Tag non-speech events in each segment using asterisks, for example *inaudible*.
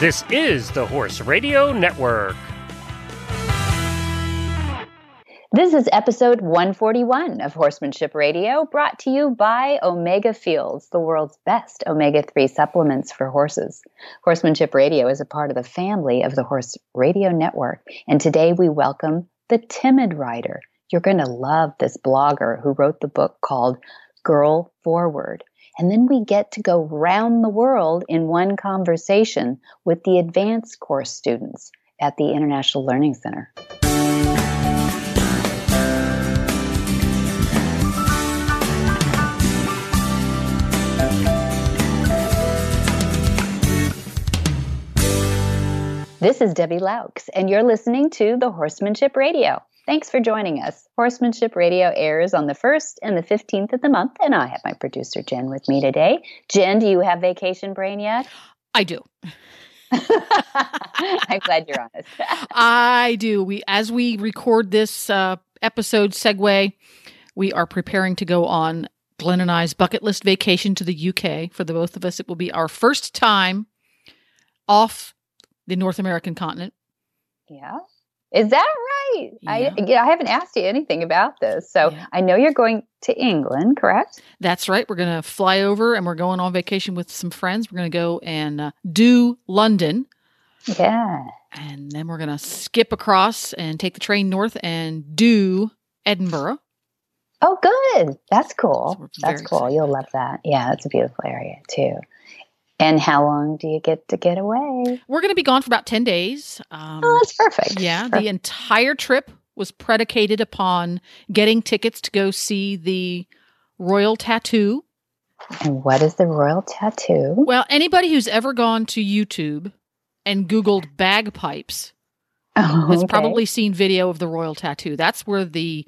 This is the Horse Radio Network. This is episode 141 of Horsemanship Radio, brought to you by Omega Fields, the world's best omega 3 supplements for horses. Horsemanship Radio is a part of the family of the Horse Radio Network, and today we welcome the Timid Rider. You're going to love this blogger who wrote the book called Girl Forward. And then we get to go round the world in one conversation with the advanced course students at the International Learning Center. This is Debbie Loucks, and you're listening to the Horsemanship Radio. Thanks for joining us. Horsemanship Radio airs on the 1st and the 15th of the month, and I have my producer Jen with me today. Jen, do you have vacation brain yet? I do. *laughs* I'm glad you're honest. *laughs* I do. We as we record this uh, episode segue, we are preparing to go on Glenn and I's bucket list vacation to the UK. For the both of us, it will be our first time off the North American continent. Yeah. Is that right? Yeah. I I haven't asked you anything about this. So Yeah. I know you're going to England, correct? That's right. We're going to fly over and we're going on vacation with some friends. We're going to go and uh, do London. Yeah. And then we're going to skip across and take the train north and do Edinburgh. Oh, good. That's cool. So That's cool. excited. You'll love that. Yeah, it's a beautiful area too. And how long do you get to get away? We're going to be gone for about 10 days. Um, Oh, that's perfect. Yeah, Perfect. the entire trip was predicated upon getting tickets to go see the Royal Tattoo. And what is the royal tattoo? Well, anybody who's ever gone to YouTube and Googled bagpipes Oh, has okay. probably seen video of the Royal Tattoo. That's where the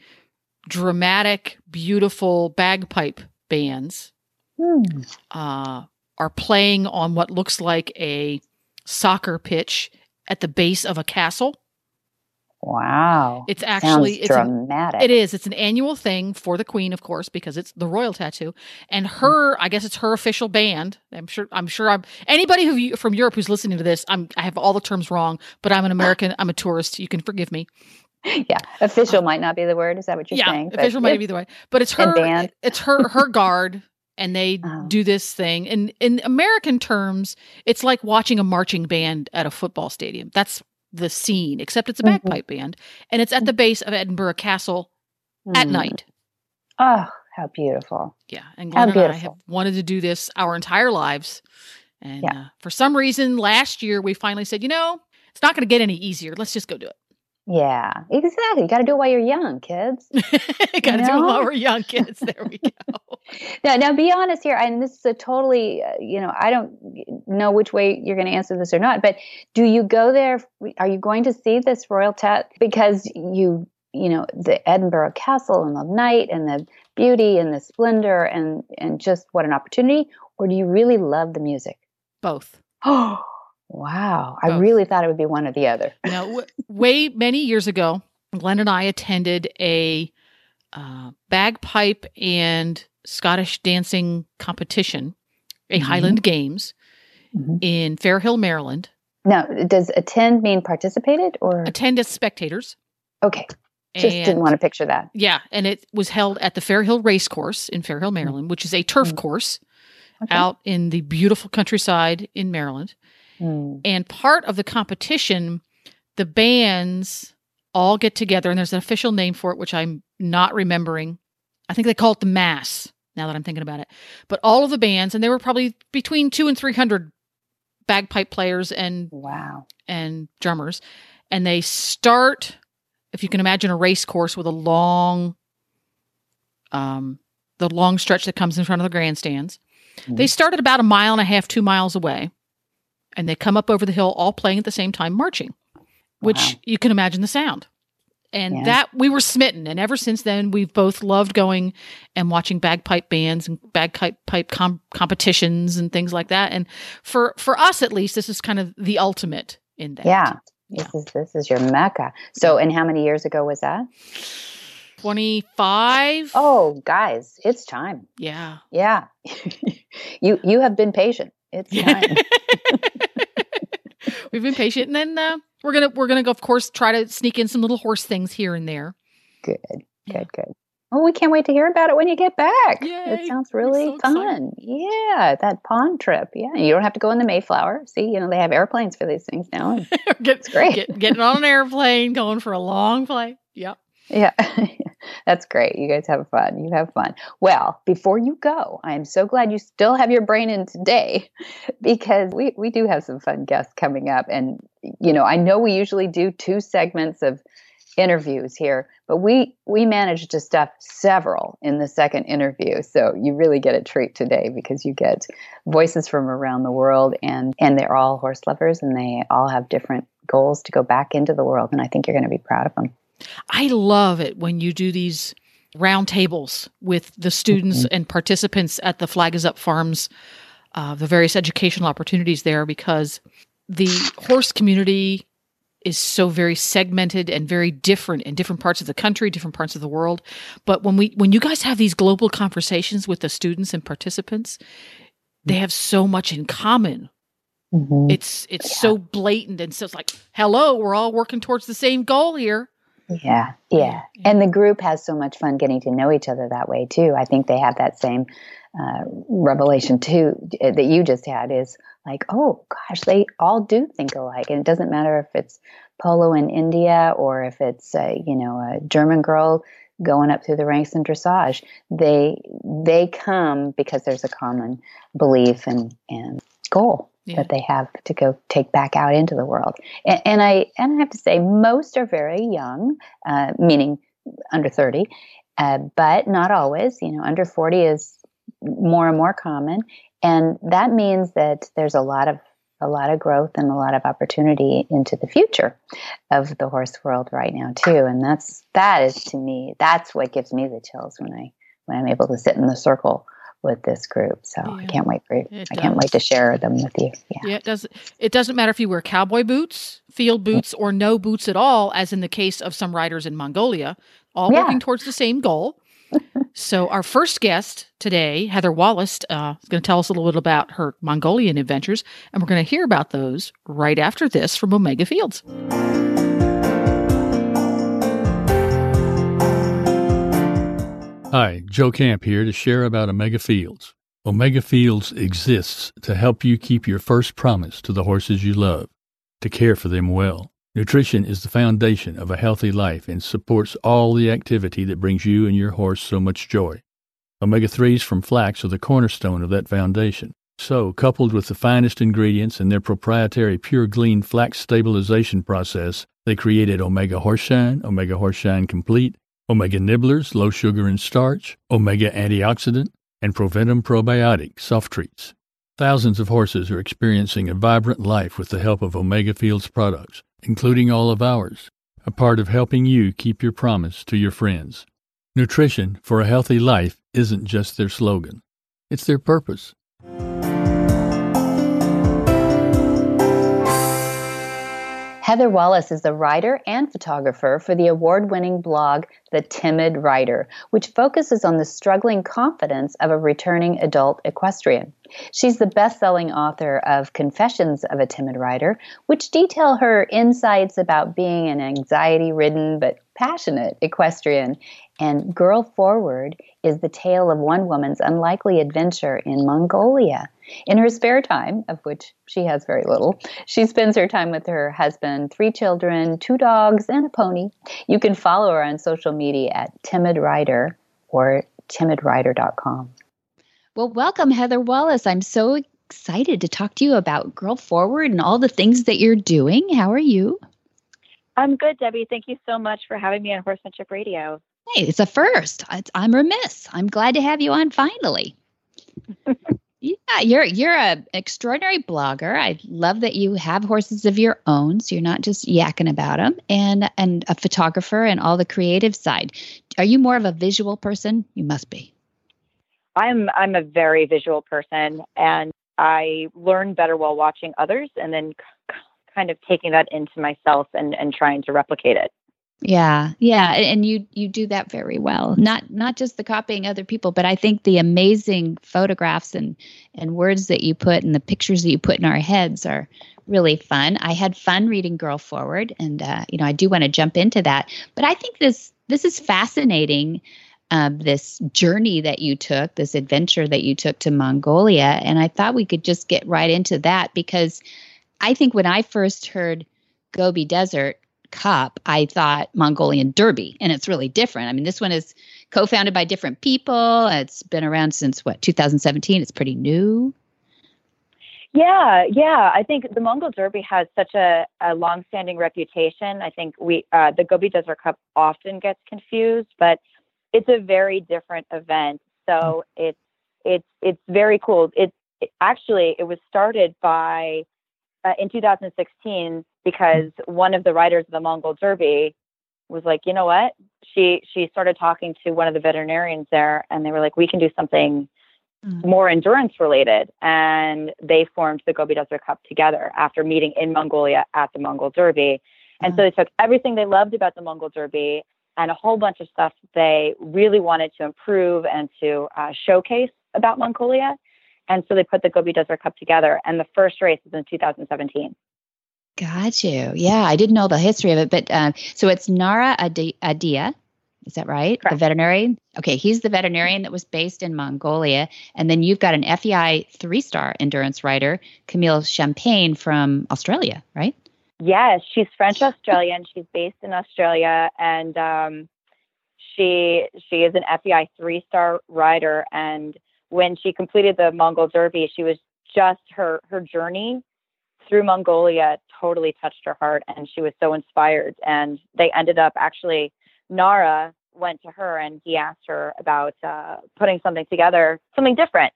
dramatic, beautiful bagpipe bands Hmm. uh, are playing on what looks like a soccer pitch at the base of a castle. Wow. It's actually Sounds it's an- dramatic. It is. It's an annual thing for the queen, of course, because it's the royal tattoo. And her, I guess it's her official band. I'm sure. I'm sure. I'm anybody who from Europe who's listening to this. I'm. I have all the terms wrong, but I'm an American. I'm a tourist. You can forgive me. *laughs* yeah. Official might not be the word. Is that what you're yeah, saying? But official might it- be the way, but it's her. band. It's her. Her guard. And they Oh. do this thing. And in American terms, it's like watching a marching band at a football stadium. That's the scene, except it's a Mhm. bagpipe band. And it's at the base of Edinburgh Castle at Hmm. night. Oh, how beautiful. Yeah, and How Glenn and I have wanted to do this our entire lives, and Yeah. uh, for some reason, last year we finally said, you know, it's not going to get any easier. Let's just go do Yeah, exactly. You got to do it while you're young, kids. *laughs* Got to do it while we're young kids. *laughs* There we go. Now, now, be honest here, and this is a totally, uh, you know, I don't know which way you're going to answer this or not, but do you go there? Are you going to see this royal tat because you, you know, the Edinburgh Castle and the night and the beauty and the splendor and and just what an opportunity, or do you really love the music? Both. *gasps* Oh, wow! I Both. really thought it would be one or the other. *laughs* Now, w- way many years ago, Glenn and I attended a uh, bagpipe and Scottish dancing competition, a Mhm. Highland Games Mhm. in Fairhill, Maryland. Now, does attend mean participated or Attend as spectators. okay? Just didn't want to picture that. Yeah, and it was held at the Fairhill Race Course in Fairhill, Maryland, which is a turf Mm. course Okay. out in the beautiful countryside in Maryland. Hmm. And part of the competition, the bands all get together, and there's an official name for it, which I'm not remembering. I think they call it the Mass. Now that I'm thinking about it, but all of the bands, and there were probably between two and three hundred bagpipe players and Wow. and drummers, and they start. If you can imagine a race course with a long, um, the long stretch that comes in front of the grandstands, they start at about a mile and a half, two miles away, and they come up over the hill, all playing at the same time, marching, which Wow. you can imagine the sound. And Yeah. that we were smitten, and ever since then, we've both loved going and watching bagpipe bands and bagpipe pipe com- competitions and things like that. And for for us, at least, this is kind of the ultimate in that. Yeah. Yeah. This is this is your mecca. So, and how many years ago was that? 25. Oh, guys, it's time. yeah. Yeah, *laughs* you you have been patient. It's *laughs* time. *laughs* we've been patient, and then uh, we're gonna we're gonna go, of course, try to sneak in some little horse things here and there. Good, good, good. Well, we can't wait to hear about it when you get back. Yay. It sounds really so fun. excited. Yeah, that pond trip. Yeah, you don't have to go in the Mayflower. See, you know they have airplanes for these things now. *laughs* get, great. Get, getting on an airplane, going for a long flight. Yep. Yeah, *laughs* that's great. You guys have fun. You have fun. Well, before you go, I am so glad you still have your brain in today *laughs* because we, we do have some fun guests coming up. And, you know, I know we usually do two segments of interviews here, but we we managed to stuff several in the second interview. So you really get a treat today because you get voices from around the world and and they're all horse lovers and they all have different goals to go back into the world and I think you're going to be proud of them. I love it when you do these roundtables with the students and participants at the Flag is Up Farms, uh, the various educational opportunities there, because the horse community is so very segmented and very different in different parts of the country, different parts of the world. But when we when you guys have these global conversations with the students and participants, they have so much in common. It's it's so blatant and so it's like, hello, we're all working towards the same goal here. Yeah, yeah. And the group has so much fun getting to know each other that way too. I think they have that same uh, revelation too uh, that you just had is like, oh gosh, they all do think alike, and it doesn't matter if it's polo in India or if it's uh, you know a German girl going up through the ranks in dressage. They they come because there's a common belief and and goal Yeah. that they have to go take back out into the world. And, and I and I have to say, most are very young, uh, meaning under thirty, uh, but not always. You know, under forty is more and more common, and that means that there's a lot of a lot of growth and a lot of opportunity into the future of the horse world right now too. And that's that is to me that's what gives me the chills when I when I'm able to sit in the circle with this group. So I can't wait for It I can't wait to share them with you. Yeah. Yeah, it doesn't it doesn't matter if you wear cowboy boots, field boots, or no boots at all, as in the case of some riders in Mongolia, all Yeah. working towards the same goal. *laughs* so our first guest today, Heather Wallace, uh, is going to tell us a little bit about her Mongolian adventures, and we're going to hear about those right after this from Omega Fields. Hi, Joe Camp here to share about Omega Fields. Omega Fields exists to help you keep your first promise to the horses you love, to care for them well. Nutrition is the foundation of a healthy life and supports all the activity that brings you and your horse so much joy. Omega 3s from flax are the cornerstone of that foundation. So, coupled with the finest ingredients in their proprietary Pure Glean flax stabilization process, they created Omega Horseshine, Omega Horseshine Complete, Omega Nibblers, low sugar and starch, Omega Antioxidant, and Proventum Probiotic soft treats. Thousands of horses are experiencing a vibrant life with the help of Omega Fields products, including all of ours, a part of helping you keep your promise to your friends. Nutrition for a healthy life isn't just their slogan, it's their purpose. Heather Wallace is the writer and photographer for the award winning blog The Timid Rider, which focuses on the struggling confidence of a returning adult equestrian. She's the best selling author of Confessions of a Timid Rider, which detail her insights about being an anxiety ridden but passionate equestrian. And Girl Forward is the tale of one woman's unlikely adventure in Mongolia. In her spare time, of which she has very little, she spends her time with her husband, three children, two dogs, and a pony. You can follow her on social media at Timid Rider or timidrider.com. Well, welcome, Heather Wallace. I'm so excited to talk to you about Girl Forward and all the things that you're doing. How are you? I'm good, Debbie. Thank you so much for having me on Horsemanship Radio. Hey, it's a first. I- I'm remiss. I'm glad to have you on finally. *laughs* yeah, you're you're a extraordinary blogger. I love that you have horses of your own, so you're not just yakking about them, and and a photographer and all the creative side. Are you more of a visual person? You must be. I'm I'm a very visual person, and I learn better while watching others, and then kind of taking that into myself and and trying to replicate it. Yeah, yeah, and you you do that very well. Not not just the copying other people, but I think the amazing photographs and and words that you put and the pictures that you put in our heads are really fun. I had fun reading Girl Forward, and uh, you know I do want to jump into that. But I think this this is fascinating. Uh, this journey that you took, this adventure that you took to Mongolia, and I thought we could just get right into that because I think when I first heard Gobi Desert Cup, I thought Mongolian Derby, and it's really different. I mean, this one is co founded by different people. It's been around since what, 2017? It's pretty new. Yeah, yeah. I think the Mongol Derby has such a, a long-standing reputation. I think we uh, the Gobi Desert Cup often gets confused, but it's a very different event. So it's it's it's very cool. It, it actually it was started by uh, in 2016 because one of the riders of the Mongol Derby was like, you know what? She she started talking to one of the veterinarians there, and they were like, we can do something mm. more endurance related, and they formed the Gobi Desert Cup together after meeting in Mongolia at the Mongol Derby. And mm. so they took everything they loved about the Mongol Derby and a whole bunch of stuff they really wanted to improve and to uh, showcase about Mongolia. And so they put the Gobi Desert Cup together, and the first race is in 2017. Got you. Yeah, I didn't know the history of it, but uh, so it's Nara Adia. Is that right? Correct. The veterinarian. Okay, he's the veterinarian that was based in Mongolia, and then you've got an FEI three-star endurance rider, Camille Champagne from Australia, right? Yes, she's French Australian. she's based in Australia, and um, she she is an FEI three-star rider. And when she completed the Mongol Derby, she was just her her journey through Mongolia totally touched her heart, and she was so inspired. And they ended up actually Nara went to her and he asked her about uh, putting something together, something different,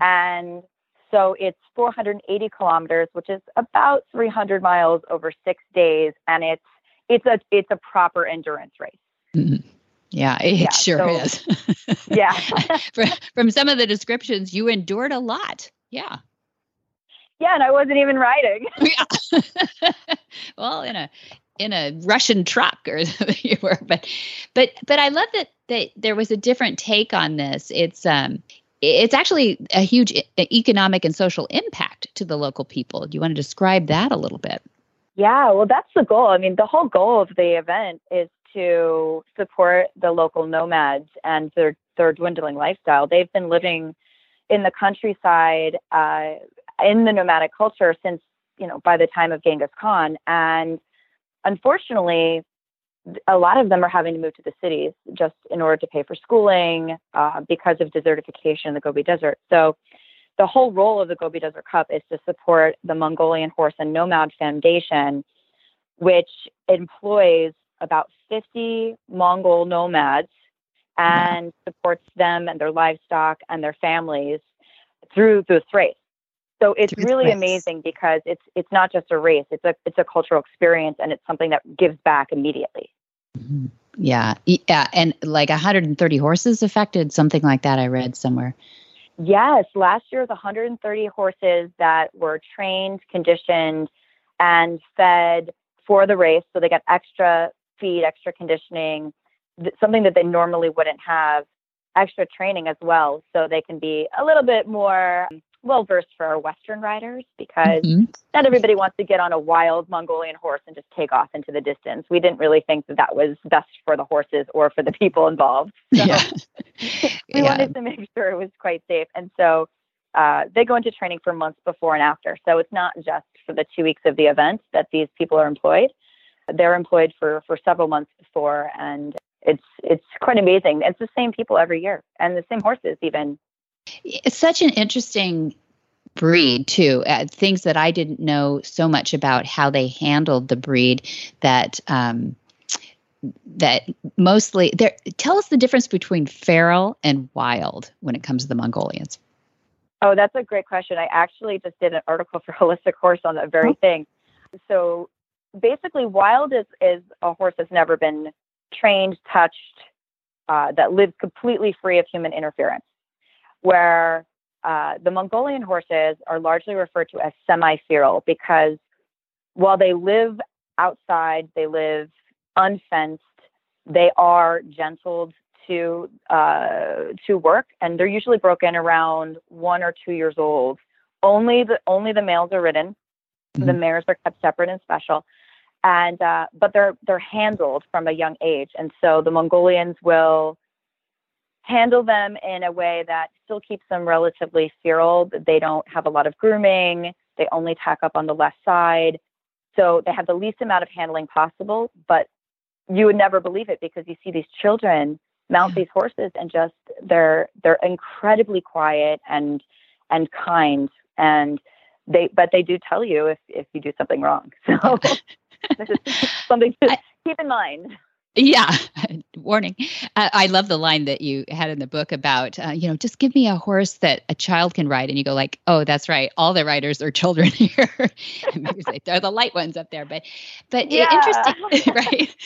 and so it's 480 kilometers, which is about 300 miles over six days, and it's it's a it's a proper endurance race. Mm-hmm. Yeah, *laughs* it yeah, sure so, is. *laughs* yeah. from, from some of the descriptions, you endured a lot. Yeah. Yeah, and I wasn't even riding. *laughs* yeah. well, in a in a Russian truck or you were, but but but I love that that there was a different take on this. It's um it's actually a huge economic and social impact to the local people. Do you want to describe that a little bit? Yeah, well, that's the goal. I mean, the whole goal of the event is to support the local nomads and their their dwindling lifestyle. They've been living in the countryside uh, in the nomadic culture since you know by the time of Genghis Khan, and unfortunately, a lot of them are having to move to the cities just in order to pay for schooling uh, because of desertification in the Gobi Desert. So, the whole role of the Gobi Desert Cup is to support the Mongolian Horse and Nomad Foundation, which employs about 50 Mongol nomads and supports them and their livestock and their families through this race. So it's really amazing because it's it's not just a race; it's a it's a cultural experience, and it's something that gives back immediately. Mm-hmm. Yeah, yeah, and like 130 horses affected, something like that. I read somewhere. Yes, last year the 130 horses that were trained, conditioned, and fed for the race, so they got extra feed, extra conditioning, something that they normally wouldn't have, extra training as well, so they can be a little bit more well versed for our Western riders because mm-hmm. not everybody wants to get on a wild Mongolian horse and just take off into the distance. We didn't really think that that was best for the horses or for the people involved. So yeah. *laughs* we yeah. wanted to make sure it was quite safe. And so uh, they go into training for months before and after. So it's not just for the two weeks of the event that these people are employed. They're employed for, for several months before. And it's, it's quite amazing. It's the same people every year and the same horses even it's such an interesting breed too. Uh, things that I didn't know so much about how they handled the breed that um, that mostly there. Tell us the difference between feral and wild when it comes to the Mongolians. Oh, that's a great question. I actually just did an article for Holistic Horse on that very oh. thing. So basically, wild is is a horse that's never been trained, touched, uh, that lives completely free of human interference where uh, the Mongolian horses are largely referred to as semi-feral because while they live outside, they live unfenced. They are gentled to uh, to work, and they're usually broken around one or two years old. Only the only the males are ridden. Mm-hmm. The mares are kept separate and special, and uh, but they're they're handled from a young age, and so the Mongolians will handle them in a way that still keeps them relatively feral. They don't have a lot of grooming. They only tack up on the left side. So they have the least amount of handling possible, but you would never believe it because you see these children mount these horses and just they're they're incredibly quiet and and kind and they but they do tell you if if you do something wrong. *laughs* So *laughs* this is something to *laughs* keep in mind. Yeah, *laughs* warning. Uh, I love the line that you had in the book about, uh, you know, just give me a horse that a child can ride, and you go like, oh, that's right, all the riders are children *laughs* here. They're the light ones up there, but but yeah. interesting, *laughs* right?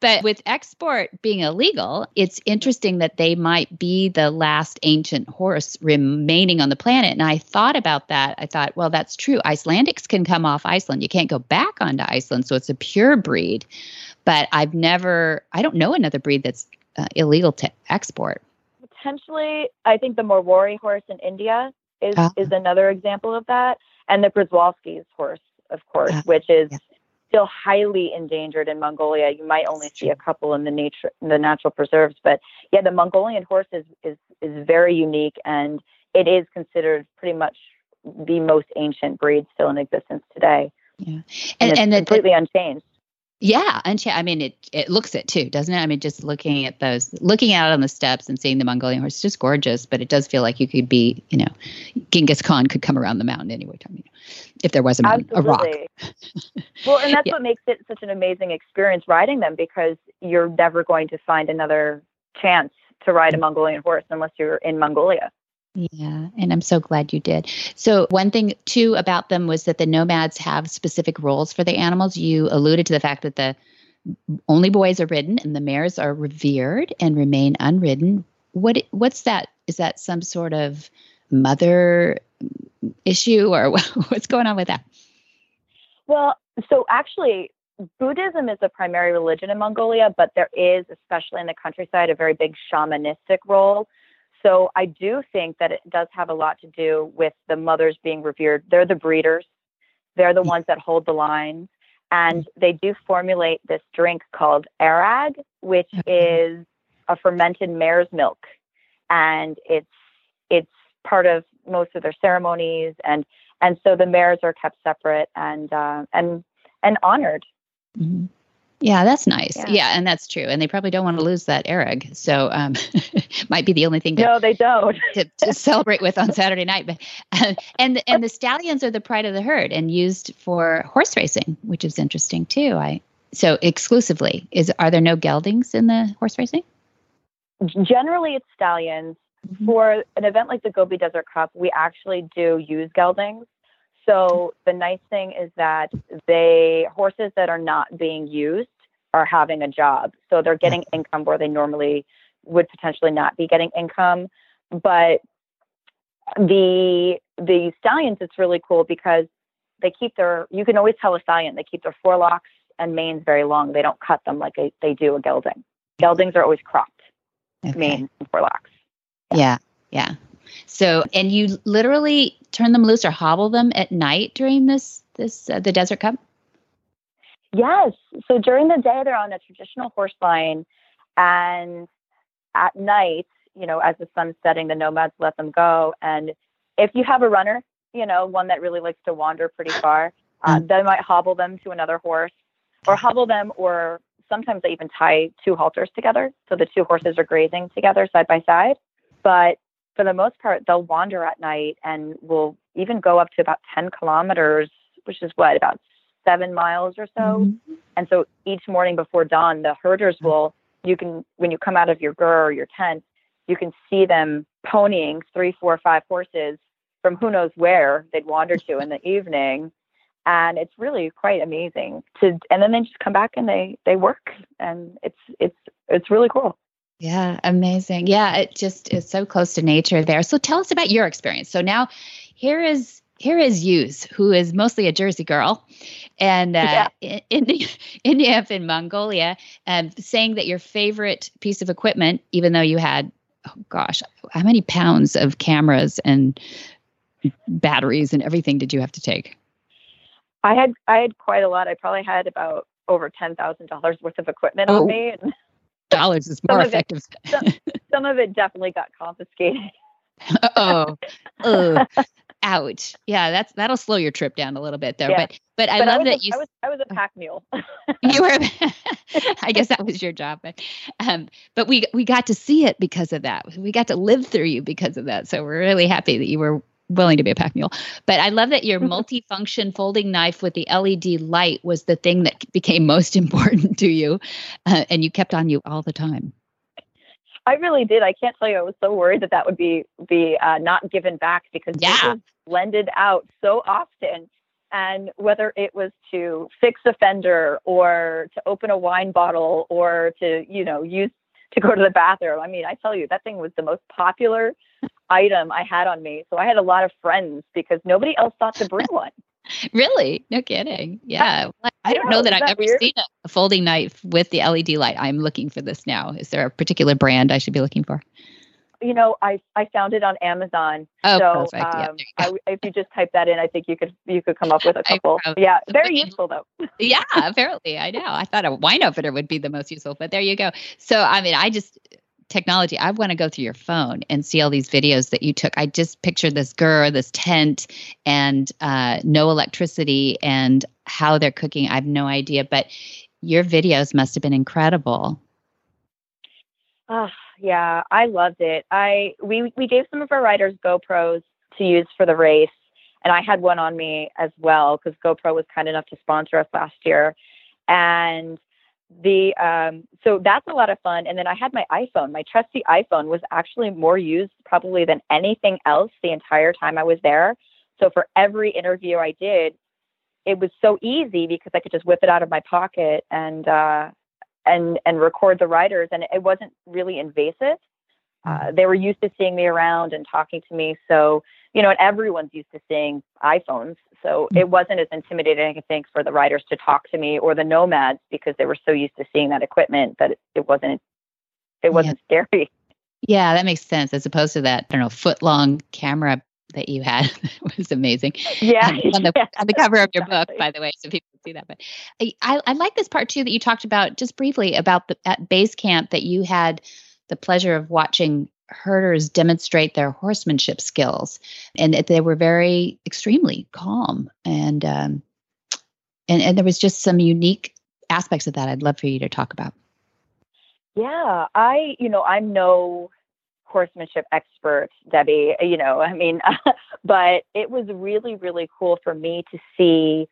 But with export being illegal, it's interesting that they might be the last ancient horse remaining on the planet. And I thought about that. I thought, well, that's true. Icelandics can come off Iceland. You can't go back onto Iceland, so it's a pure breed but I've never, I don't know another breed that's uh, illegal to export. Potentially, I think the Marwari horse in India is uh, is another example of that, and the Przewalski's horse, of course, uh, which is yeah. still highly endangered in Mongolia. You might only see a couple in the nature, in the natural preserves, but yeah, the Mongolian horse is is is very unique, and it is considered pretty much the most ancient breed still in existence today. Yeah, and, and, and completely the, unchanged. Yeah, and I mean it. It looks it too, doesn't it? I mean, just looking at those, looking out on the steppes and seeing the Mongolian horse, just gorgeous. But it does feel like you could be, you know, Genghis Khan could come around the mountain any time, you know, if there was a, a rock. well, and that's yeah. what makes it such an amazing experience riding them because you're never going to find another chance to ride a Mongolian horse unless you're in Mongolia. Yeah, and I'm so glad you did. So, one thing too about them was that the nomads have specific roles for the animals. You alluded to the fact that the only boys are ridden and the mares are revered and remain unridden. What what's that? Is that some sort of mother issue or *laughs* what's going on with that? Well, so actually Buddhism is the primary religion in Mongolia, but there is, especially in the countryside, a very big shamanistic role. So I do think that it does have a lot to do with the mothers being revered. They're the breeders, they're the ones that hold the lines. And they do formulate this drink called airag, which is a fermented mare's milk. And it's it's part of most of their ceremonies and and so the mares are kept separate and uh, and and honored. Mm-hmm. Yeah, that's nice. Yeah. yeah. and that's true. And they probably don't want to lose that airag. So um *laughs* might be the only thing to, No, they don't. to, to, celebrate with on Saturday night. But uh, and and the stallions are the pride of the herd and used for horse racing, which is interesting too. I so exclusively is are there no geldings in the horse racing? Generally it's stallions. Mm-hmm. For an event like the Gobi Desert Cup, we actually do use geldings. So the nice thing is that they horses that are not being used are having a job. So they're getting income where they normally would potentially not be getting income. But the the stallions it's really cool because they keep their you can always tell a stallion they keep their forelocks and manes very long. They don't cut them like they, they do a gelding. Geldings are always cropped, okay. manes and forelocks. Yeah. yeah. So, and you literally turn them loose or hobble them at night during this this uh, the Desert Cup. Yes. So during the day they're on a traditional horse line, and at night, you know, as the sun's setting, the nomads let them go. And if you have a runner, you know, one that really likes to wander pretty far, uh, mm. they might hobble them to another horse, or hobble them, or sometimes they even tie two halters together, so the two horses are grazing together side by side. But for the most part, they'll wander at night and will even go up to about 10 kilometers, which is what, about seven miles or so. Mm-hmm. And so each morning before dawn, the herders will, you can, when you come out of your gur or your tent, you can see them ponying three, four, five horses from who knows where they'd wander to in the evening. And it's really quite amazing to, and then they just come back and they, they work and it's, it's, it's really cool. Yeah, amazing. Yeah, it just is so close to nature there. So tell us about your experience. So now here is here is Yus, who is mostly a Jersey girl, and uh, yeah. in, India *laughs* in Mongolia, um, saying that your favorite piece of equipment, even though you had, oh gosh, how many pounds of cameras and batteries and everything did you have to take? I had I had quite a lot. I probably had about over ten thousand dollars worth of equipment oh. on me. And *laughs* dollars is more effective. It, some, *laughs* some of it definitely got confiscated. oh, oh, *laughs* ouch! Yeah, that's that'll slow your trip down a little bit, though. Yeah. But but I but love I that a, you. I was I was a pack mule. *laughs* you were. I guess that was your job, but um, but we we got to see it because of that. We got to live through you because of that. So we're really happy that you were willing to be a pack mule. But I love that your *laughs* multifunction folding knife with the LED light was the thing that became most *laughs* important to you, uh, and you kept on you all the time. I really did. I can't tell you. I was so worried that that would be be uh, not given back because yeah. it blended out so often. And whether it was to fix a fender or to open a wine bottle or to you know use to go to the bathroom. I mean, I tell you, that thing was the most popular item I had on me. So I had a lot of friends because nobody else thought to bring one. *laughs* really? No kidding. Yeah. I, I don't know, know that I've ever weird? seen a folding knife with the LED light. I'm looking for this now. Is there a particular brand I should be looking for? you know, I I found it on Amazon. Oh, so, perfect. Yeah, um, I, if you just type that in, I think you could you could come up with a *laughs* couple. Yeah, very useful though. *laughs* yeah, apparently, I know. I thought a wine opener would be the most useful, but there you go. So, I mean, I just technology. I want to go through your phone and see all these videos that you took. I just pictured this girl, this tent, and uh, no electricity, and how they're cooking. I have no idea, but your videos must have been incredible. Oh, yeah, I loved it. I we we gave some of our riders GoPros to use for the race, and I had one on me as well because GoPro was kind enough to sponsor us last year, and the um so that's a lot of fun. And then i had my iphone. My trusty iphone was actually more used probably than anything else the entire time i was there. So for every interview i did it was so easy because i could just whip it out of my pocket and uh and and record the writers. And it wasn't really invasive. Uh, mm-hmm. they were used to seeing me around and talking to me. So you know and everyone's used to seeing iphones so mm-hmm. it wasn't as intimidating i think for the riders to talk to me or the nomads because they were so used to seeing that equipment that it, it wasn't it wasn't yeah. scary yeah that makes sense as opposed to that i don't know foot long camera that you had *laughs* was amazing. Yeah. Um, on, the, *laughs* yeah, on the cover of your book, by the way, so people see that. But I, I like this part too that you talked about just briefly about the at base camp that you had the pleasure of watching herders demonstrate their horsemanship skills, and they were very extremely calm and um, and and there was just some unique aspects of that. I'd love for you to talk about. Yeah, I you know I'm no horsemanship expert, Debbie, you know, I mean, *laughs* but it was really, really cool for me to see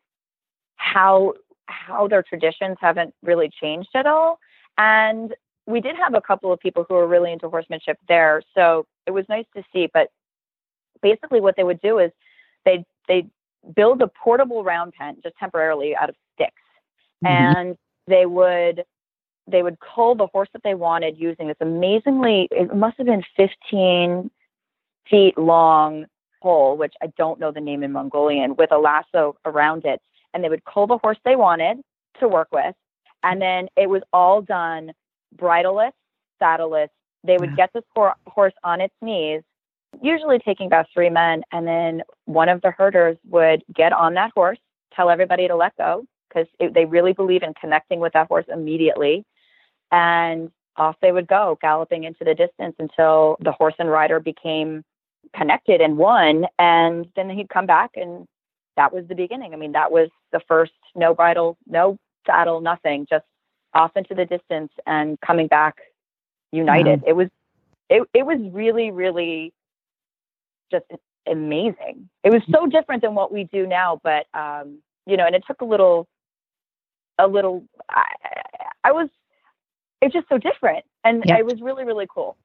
how how their traditions haven't really changed at all. And we did have a couple of people who were really into horsemanship there. So it was nice to see. But basically what they would do is they they build a portable round pen just temporarily out of sticks. Mm-hmm. And they would they would cull the horse that they wanted using this amazingly, it must have been 15 feet long pole, which I don't know the name in Mongolian, with a lasso around it. And they would cull the horse they wanted to work with. And then it was all done bridleless, saddleless. They would get this horse on its knees, usually taking about three men. And then one of the herders would get on that horse, tell everybody to let go because they really believe in connecting with that horse immediately and off they would go, galloping into the distance until the horse and rider became connected and won. And then he'd come back, and that was the beginning. I mean, that was the first no bridle, no saddle, nothing, just off into the distance and coming back united. It was, it, it was really, really just amazing. It was so different than what we do now, but um, you know, and it took a little, a little. I, I was it's just so different, and yeah. it was really really cool.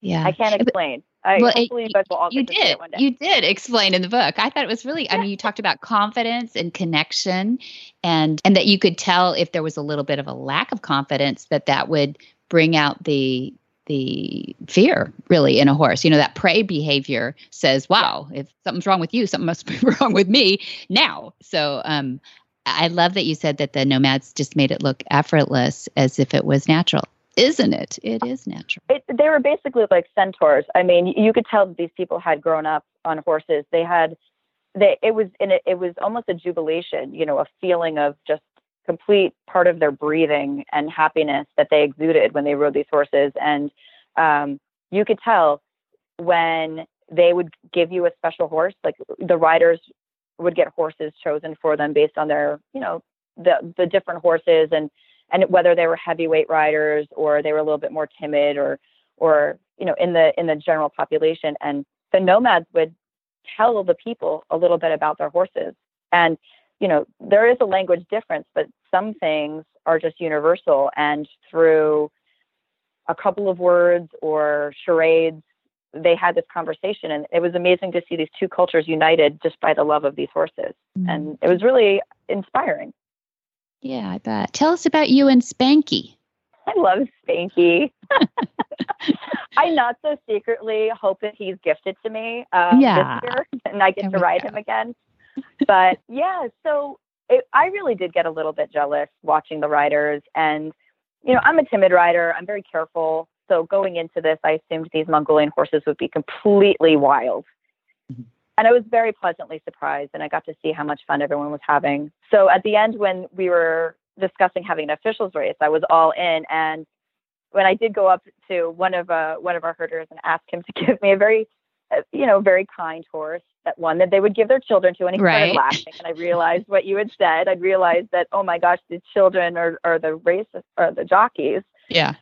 Yeah, I can't explain. I, well, hopefully you guys will all you did. You did explain in the book. I thought it was really. I mean, you talked about confidence and connection, and and that you could tell if there was a little bit of a lack of confidence that that would bring out the the fear really in a horse. You know, that prey behavior says, wow, if something's wrong with you, something must *laughs* be wrong with me now. So um, I love that you said that the nomads just made it look effortless as if it was natural. Isn't it? It is natural. It, they were basically like centaurs. I mean, you could tell that these people had grown up on horses. They had, they, it was in it, it was almost a jubilation, you know, a feeling of just complete part of their breathing and happiness that they exuded when they rode these horses. And um, you could tell when they would give you a special horse, like the riders would get horses chosen for them based on their, you know, the the different horses and and whether they were heavyweight riders or they were a little bit more timid or or you know in the in the general population and the nomads would tell the people a little bit about their horses and you know, there is a language difference, but some things are just universal. And through a couple of words or charades, they had this conversation. And it was amazing to see these two cultures united just by the love of these horses. Mm-hmm. And it was really inspiring. Yeah, I bet. Tell us about you and Spanky. I love Spanky. *laughs* I not so secretly hope that he's gifted to me um, yeah. this year and I get to ride go. him again but yeah, so it, I really did get a little bit jealous watching the riders. And, you know, I'm a timid rider, I'm very careful. So going into this, I assumed these Mongolian horses would be completely wild. And I was very pleasantly surprised, and I got to see how much fun everyone was having. So at the end, when we were discussing having an officials race, I was all in. And when I did go up to one of uh, one of our herders and ask him to *laughs* give me a very uh, you know, very kind horse, that one that they would give their children to. And he right. started laughing. And I realized what you had said. I realized that, oh my gosh, the children are, are the race or the jockeys. Yeah.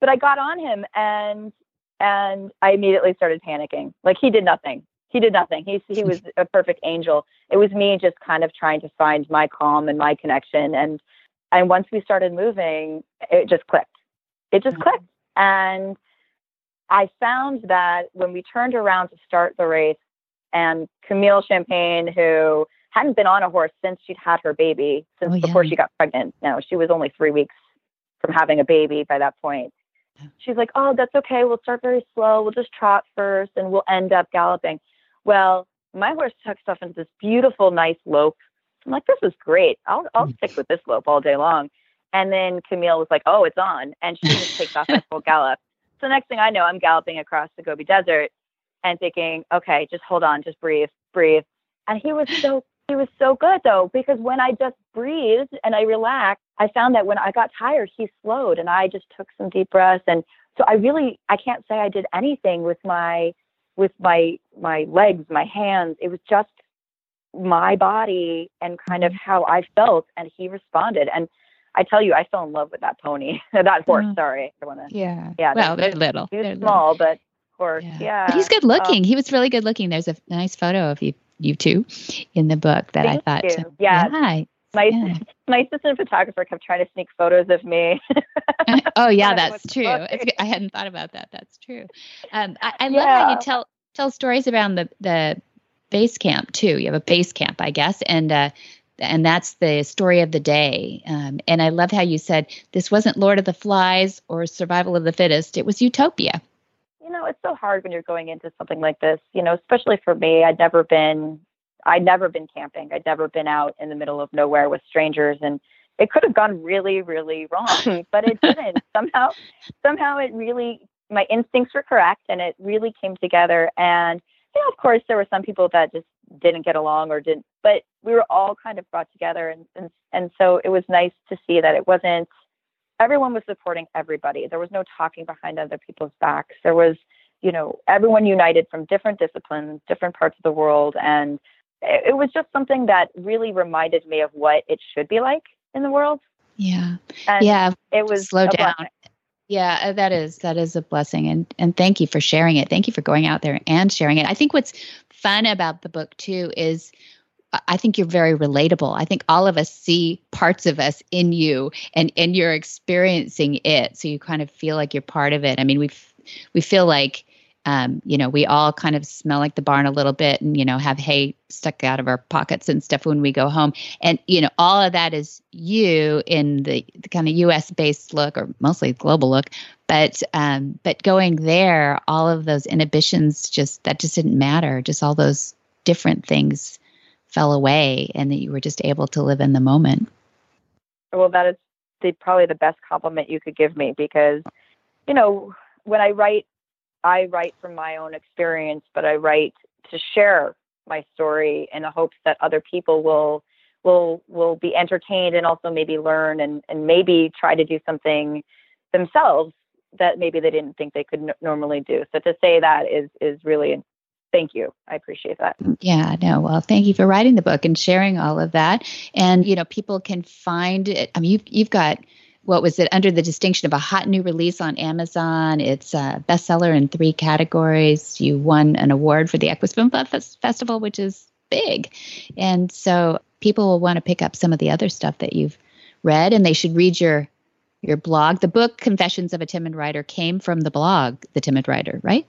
But I got on him and and I immediately started panicking. Like he did nothing. He did nothing. He he was a perfect angel. It was me just kind of trying to find my calm and my connection. And and once we started moving, it just clicked. It just mm-hmm. clicked. And I found that when we turned around to start the race, and Camille Champagne, who hadn't been on a horse since she'd had her baby, since oh, before she got pregnant. No, she was only three weeks from having a baby by that point. She's like, Oh, that's okay. We'll start very slow. We'll just trot first and we'll end up galloping. Well, my horse took off into this beautiful, nice lope. I'm like, This is great. I'll, I'll mm. stick with this lope all day long. And then Camille was like, Oh, it's on. And she just takes off at full gallop. So next thing I know, I'm galloping across the Gobi Desert and thinking, okay, just hold on, just breathe, breathe. And he was so he was so good though, because when I just breathed and I relaxed, I found that when I got tired, he slowed and I just took some deep breaths. And so I really I can't say I did anything with my with my my legs, my hands. It was just my body and kind of how I felt and he responded. And I tell you, I fell in love with that pony, *laughs* that horse. Mm. Sorry, I want to. Yeah, yeah. Well, they're little. He was they're small, little. but of course, yeah. yeah. But he's good looking. Um, he was really good looking. There's a nice photo of you, you two, in the book that I thought. You. Yeah. yeah. My yeah. my assistant photographer kept trying to sneak photos of me. *laughs* oh yeah, *laughs* that's true. I hadn't thought about that. That's true. Um, I, I love how you tell tell stories around the the base camp too. You have a base camp, I guess, and uh, and that's the story of the day. Um, and I love how you said this wasn't Lord of the Flies or Survival of the Fittest; it was Utopia. You know, it's so hard when you're going into something like this. You know, especially for me, I'd never been, I'd never been camping. I'd never been out in the middle of nowhere with strangers, and it could have gone really, really wrong, *laughs* but it didn't. somehow, somehow, it really, my instincts were correct, and it really came together. And you know, of course, there were some people that just didn't get along or didn't but we were all kind of brought together and, and and so it was nice to see that it wasn't everyone was supporting everybody there was no talking behind other people's backs there was you know everyone united from different disciplines different parts of the world and it, was just something that really reminded me of what it should be like in the world yeah and yeah it was slow down blessing. Yeah, uh, that is that is a blessing and and thank you for sharing it. Thank you for going out there and sharing it. I think what's fun about the book too is I think you're very relatable. I think all of us see parts of us in you and and you're experiencing it. So you kind of feel like you're part of it. I mean, we we feel like um, you know, we all kind of smell like the barn a little bit and, you know, have hay stuck out of our pockets and stuff when we go home. And, you know, all of that is you in the, the kind of US based look or mostly global look. but um, but going there, all of those inhibitions just that just didn't matter. Just all those different things fell away, and that you were just able to live in the moment. Well, that is the, probably the best compliment you could give me because, you know, when I write, I write from my own experience, but I write to share my story in the hopes that other people will will will be entertained and also maybe learn and and maybe try to do something themselves that maybe they didn't think they could n- normally do. So to say that is is really thank you. I appreciate that. Yeah, no. Well, thank you for writing the book and sharing all of that. And you know, people can find it. I mean, you've you've got what was it under the distinction of a hot new release on Amazon? It's a bestseller in three categories. You won an award for the Film Festival, which is big, and so people will want to pick up some of the other stuff that you've read, and they should read your your blog. The book Confessions of a Timid Rider came from the blog The Timid Rider, right?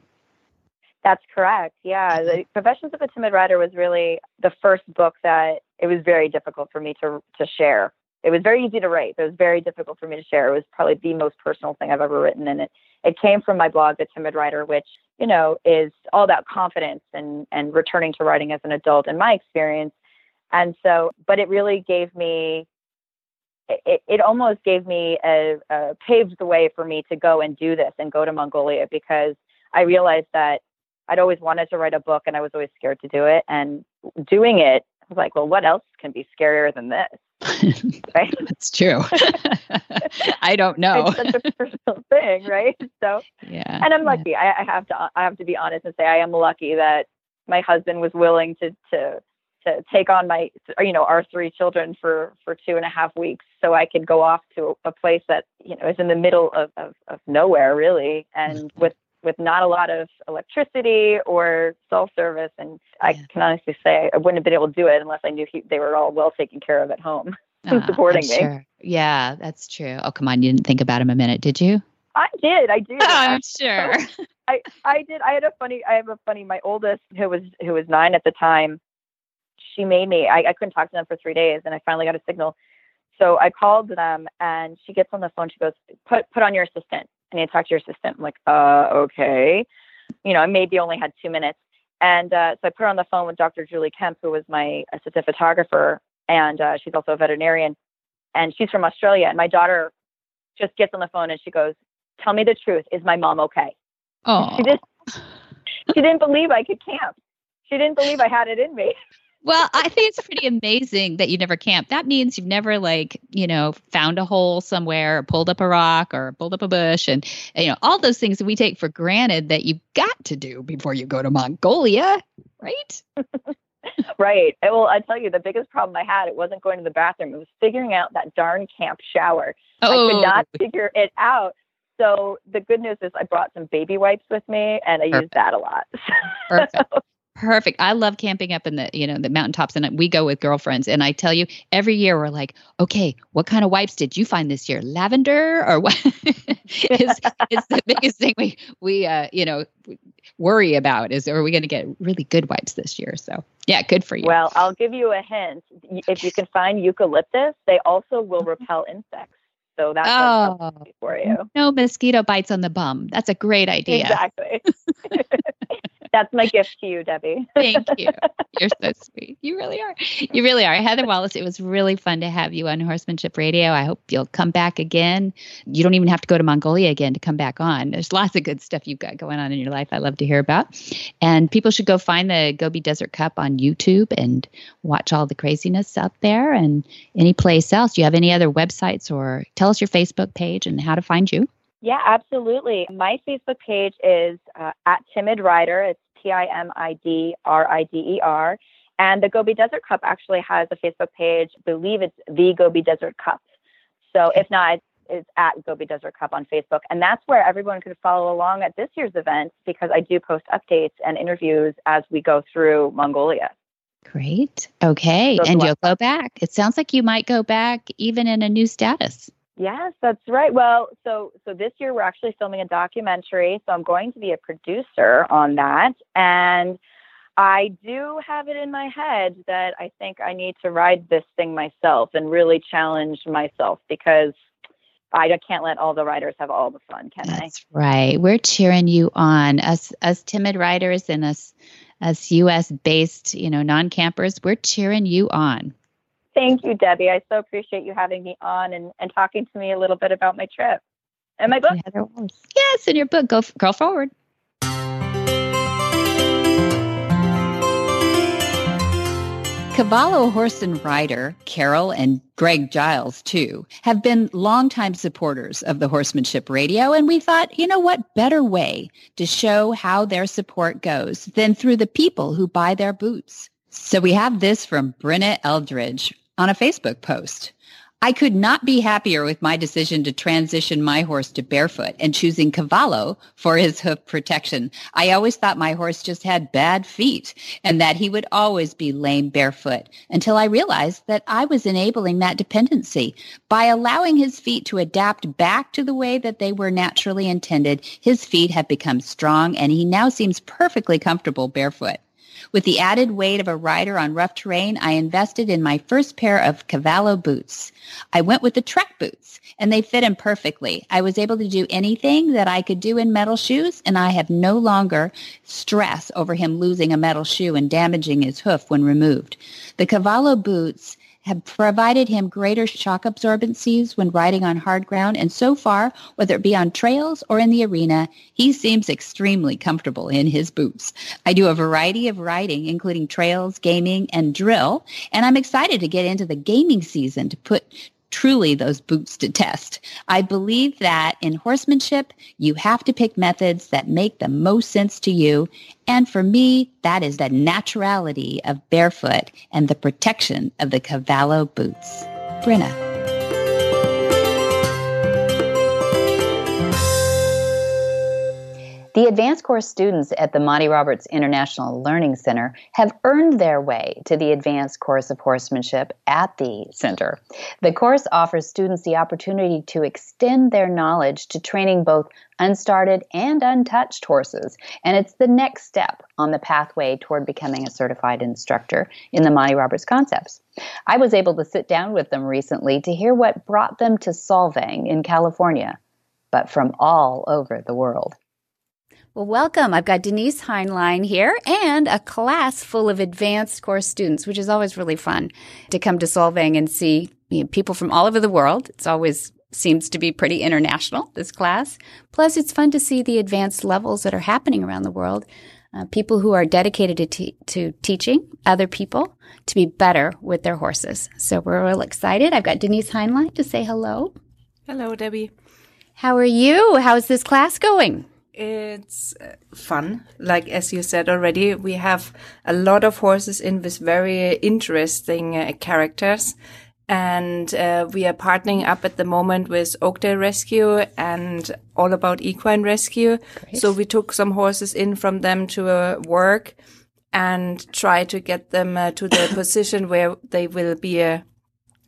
That's correct. Yeah, the Confessions of a Timid Rider was really the first book that it was very difficult for me to to share. It was very easy to write, but it was very difficult for me to share. It was probably the most personal thing I've ever written, and it it came from my blog, The Timid Rider, which you know is all about confidence and and returning to writing as an adult. In my experience, and so, but it really gave me it, it almost gave me a, a paved the way for me to go and do this and go to Mongolia because I realized that I'd always wanted to write a book and I was always scared to do it. And doing it, was like, well, what else can be scarier than this? *laughs* right? That's true. *laughs* I don't know. it's such a personal thing, right? So, yeah. And I'm lucky. Yeah. I, I have to. I have to be honest and say I am lucky that my husband was willing to to to take on my you know our three children for for two and a half weeks so i could go off to a place that you know is in the middle of of, of nowhere really and mm-hmm. with with not a lot of electricity or cell service and i yeah. can honestly say i wouldn't have been able to do it unless i knew he, they were all well taken care of at home *laughs* uh, supporting me sure. yeah that's true oh come on you didn't think about him a minute did you I did. I *laughs* did. Oh, I'm sure. I I did. I had a funny. I have a funny. My oldest, who was who was nine at the time, she made me, I, I couldn't talk to them for three days and I finally got a signal. So I called them and she gets on the phone. She goes, put, put on your assistant. I need to talk to your assistant. I'm like, uh, okay. You know, I maybe only had two minutes. And uh, so I put her on the phone with Dr. Julie Kemp, who was my assistant photographer. And uh, she's also a veterinarian. And she's from Australia. And my daughter just gets on the phone and she goes, tell me the truth. Is my mom okay? Oh. She just, she didn't believe I could camp. She didn't believe I had it in me. Well, I think it's pretty amazing that you never camped. That means you've never like, you know, found a hole somewhere or pulled up a rock or pulled up a bush and you know, all those things that we take for granted that you've got to do before you go to Mongolia, right? *laughs* right. Well, I tell you, the biggest problem I had, it wasn't going to the bathroom. It was figuring out that darn camp shower. Oh. I could oh. not oh. figure it out. So the good news is I brought some baby wipes with me and I Perfect. used that a lot. *laughs* Perfect. Perfect. I love camping up in the, you know, the mountaintops and we go with girlfriends and I tell you every year we're like, okay, what kind of wipes did you find this year? Lavender or what *laughs* is, is the biggest thing we, we, uh, you know, worry about is, are we going to get really good wipes this year? So yeah, good for you. Well, I'll give you a hint. If you can find eucalyptus, they also will uh-huh. repel insects. So that's oh, for you. No mosquito bites on the bum. That's a great idea. Exactly. *laughs* That's my gift to you, Debbie. Thank you. *laughs* You're so sweet. You really are. You really are. Heather Wallace, it was really fun to have you on Horsemanship Radio. I hope you'll come back again. You don't even have to go to Mongolia again to come back on. There's lots of good stuff you've got going on in your life I love to hear about. And people should go find the Gobi Desert Cup on YouTube and watch all the craziness out there and any place else. Do you have any other websites or tell us your Facebook page and how to find you? Yeah, absolutely. My Facebook page is uh, at Timid Rider. It's T I M I D R I D E R. And the Gobi Desert Cup actually has a Facebook page. I believe it's the Gobi Desert Cup. So if not, it's, it's at Gobi Desert Cup on Facebook. And that's where everyone could follow along at this year's event because I do post updates and interviews as we go through Mongolia. Great. Okay. So and you'll go back. It sounds like you might go back even in a new status. Yes, that's right. Well, so so this year we're actually filming a documentary, so I'm going to be a producer on that and I do have it in my head that I think I need to ride this thing myself and really challenge myself because I can't let all the riders have all the fun, can That's I? That's right. We're cheering you on. Us us timid riders and us us US based, you know, non-campers, we're cheering you on. Thank you, Debbie. I so appreciate you having me on and, and talking to me a little bit about my trip and my book. Yes, in your book. Go girl forward. Cavallo horse and rider, Carol and Greg Giles, too, have been longtime supporters of the horsemanship radio. And we thought, you know what better way to show how their support goes than through the people who buy their boots. So we have this from Brenna Eldridge on a Facebook post. I could not be happier with my decision to transition my horse to barefoot and choosing Cavallo for his hoof protection. I always thought my horse just had bad feet and that he would always be lame barefoot until I realized that I was enabling that dependency. By allowing his feet to adapt back to the way that they were naturally intended, his feet have become strong and he now seems perfectly comfortable barefoot. With the added weight of a rider on rough terrain, I invested in my first pair of Cavallo boots. I went with the Trek boots, and they fit him perfectly. I was able to do anything that I could do in metal shoes, and I have no longer stress over him losing a metal shoe and damaging his hoof when removed. The Cavallo boots have provided him greater shock absorbencies when riding on hard ground, and so far, whether it be on trails or in the arena, he seems extremely comfortable in his boots. I do a variety of riding, including trails, gaming, and drill, and I'm excited to get into the gaming season to put truly those boots to test. I believe that in horsemanship, you have to pick methods that make the most sense to you. And for me, that is the naturality of barefoot and the protection of the Cavallo boots. Brenna. The advanced course students at the Monty Roberts International Learning Center have earned their way to the advanced course of horsemanship at the center. The course offers students the opportunity to extend their knowledge to training both unstarted and untouched horses, and it's the next step on the pathway toward becoming a certified instructor in the Monty Roberts concepts. I was able to sit down with them recently to hear what brought them to Solvang in California, but from all over the world. Well, welcome. I've got Denise Heinlein here and a class full of advanced course students, which is always really fun to come to Solvang and see you know, people from all over the world. It's always seems to be pretty international, this class. Plus, it's fun to see the advanced levels that are happening around the world. Uh, people who are dedicated to, te- to teaching other people to be better with their horses. So we're real excited. I've got Denise Heinlein to say hello. Hello, Debbie. How are you? How's this class going? It's uh, fun. Like as you said already, we have a lot of horses in with very interesting uh, characters. And uh, we are partnering up at the moment with Oakdale Rescue and All About Equine Rescue. Great. So we took some horses in from them to uh, work and try to get them uh, to the *coughs* position where they will be a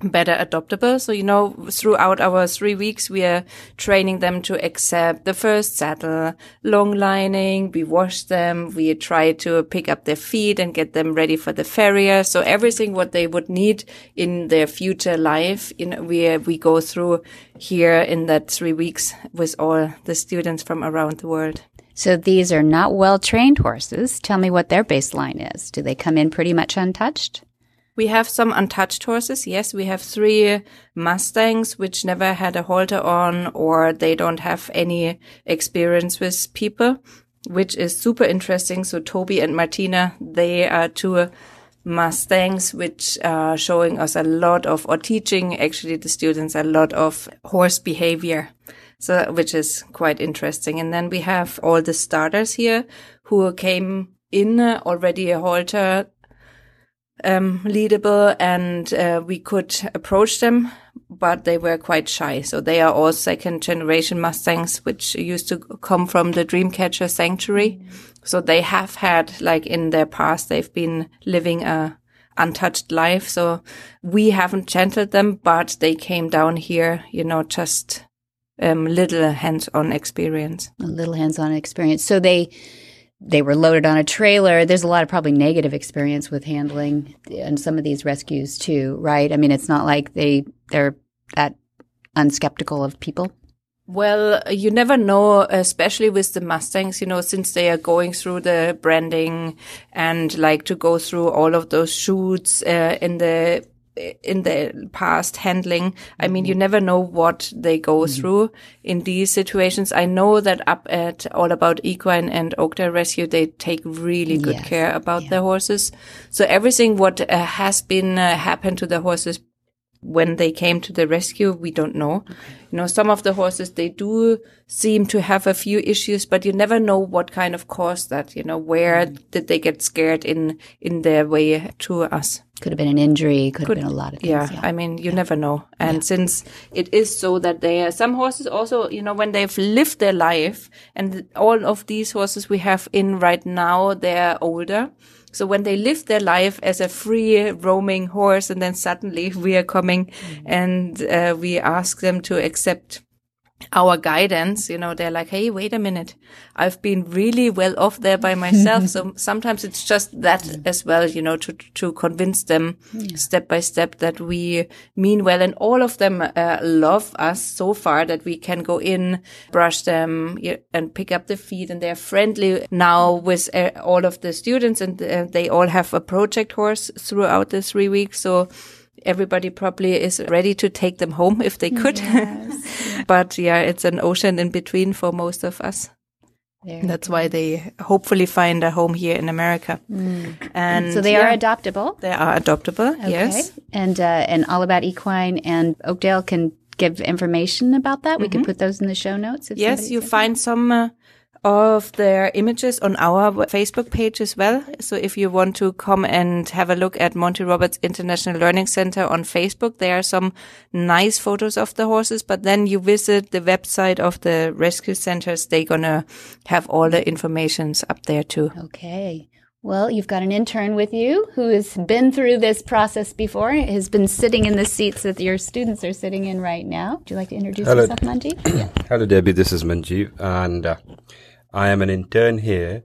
better adoptable. So, you know, throughout our three weeks, we are training them to accept the first saddle, long lining. We wash them. We try to pick up their feet and get them ready for the farrier. So everything what they would need in their future life, you know, we, we go through here in that three weeks with all the students from around the world. So these are not well trained horses. Tell me what their baseline is. Do they come in pretty much untouched? We have some untouched horses. Yes, we have three Mustangs which never had a halter on or they don't have any experience with people, which is super interesting. So Toby and Martina, they are two Mustangs, which are showing us a lot of, or teaching actually the students a lot of horse behavior. So, which is quite interesting. And then we have all the starters here who came in already a halter um, leadable and uh, we could approach them, but they were quite shy. So they are all second generation Mustangs, which used to come from the Dreamcatcher Sanctuary. So they have had, like in their past, they've been living a untouched life. So we haven't gentled them, but they came down here, you know, just um, little hands-on experience. A little hands-on experience. So they they were loaded on a trailer. There's a lot of probably negative experience with handling and some of these rescues too, right? I mean, it's not like they they're that unskeptical of people? Well, you never know, especially with the Mustangs, you know, since they are going through the branding and like to go through all of those chutes uh, in the in the past handling. I mean, you never know what they go through in these situations. I know that up at All About Equine and Oakdale Rescue, they take really good Yes. care about their horses. So everything what uh, has been uh, happened to the horses when they came to the rescue, we don't know. You know, some of the horses, they do seem to have a few issues, but you never know what kind of caused that, you know, where mm-hmm. did they get scared in, in their way to us? Could have been an injury, could, Could- have been a lot of things. Yeah, I mean, you never know. And since it is so that they are, some horses also, you know, when they've lived their life, and all of these horses we have in right now, they're older. So when they live their life as a free roaming horse, and then suddenly we are coming and uh, we ask them to accept our guidance, you know, they're like, Hey, wait a minute. I've been really well off there by myself. *laughs* so sometimes it's just that as well, you know, to, to convince them step by step that we mean well. And all of them uh, love us so far that we can go in, brush them yeah, and pick up the feet and they're friendly now with uh, all of the students and uh, they all have a project horse throughout the three weeks. So everybody probably is ready to take them home if they could. *laughs* but yeah, it's an ocean in between for most of us. There. That's why they hopefully find a home here in America. And So they yeah, are adoptable. they are adoptable. Yes. And uh, and all about equine and Oakdale can give information about that. We could put those in the show notes. If Mm-hmm. Yes, you find some uh, of their images on our Facebook page as well. So if you want to come and have a look at Monty Roberts International Learning Center on Facebook, there are some nice photos of the horses. But then you visit the website of the rescue centers, they're gonna have all the informations up there too. Okay. Well, you've got an intern with you who has been through this process before, has been sitting in the seats that your students are sitting in right now. Would you like to introduce Hello. yourself, Manji? *clears throat* yeah. Hello, Debbie. This is Manjeev, and uh, I am an intern here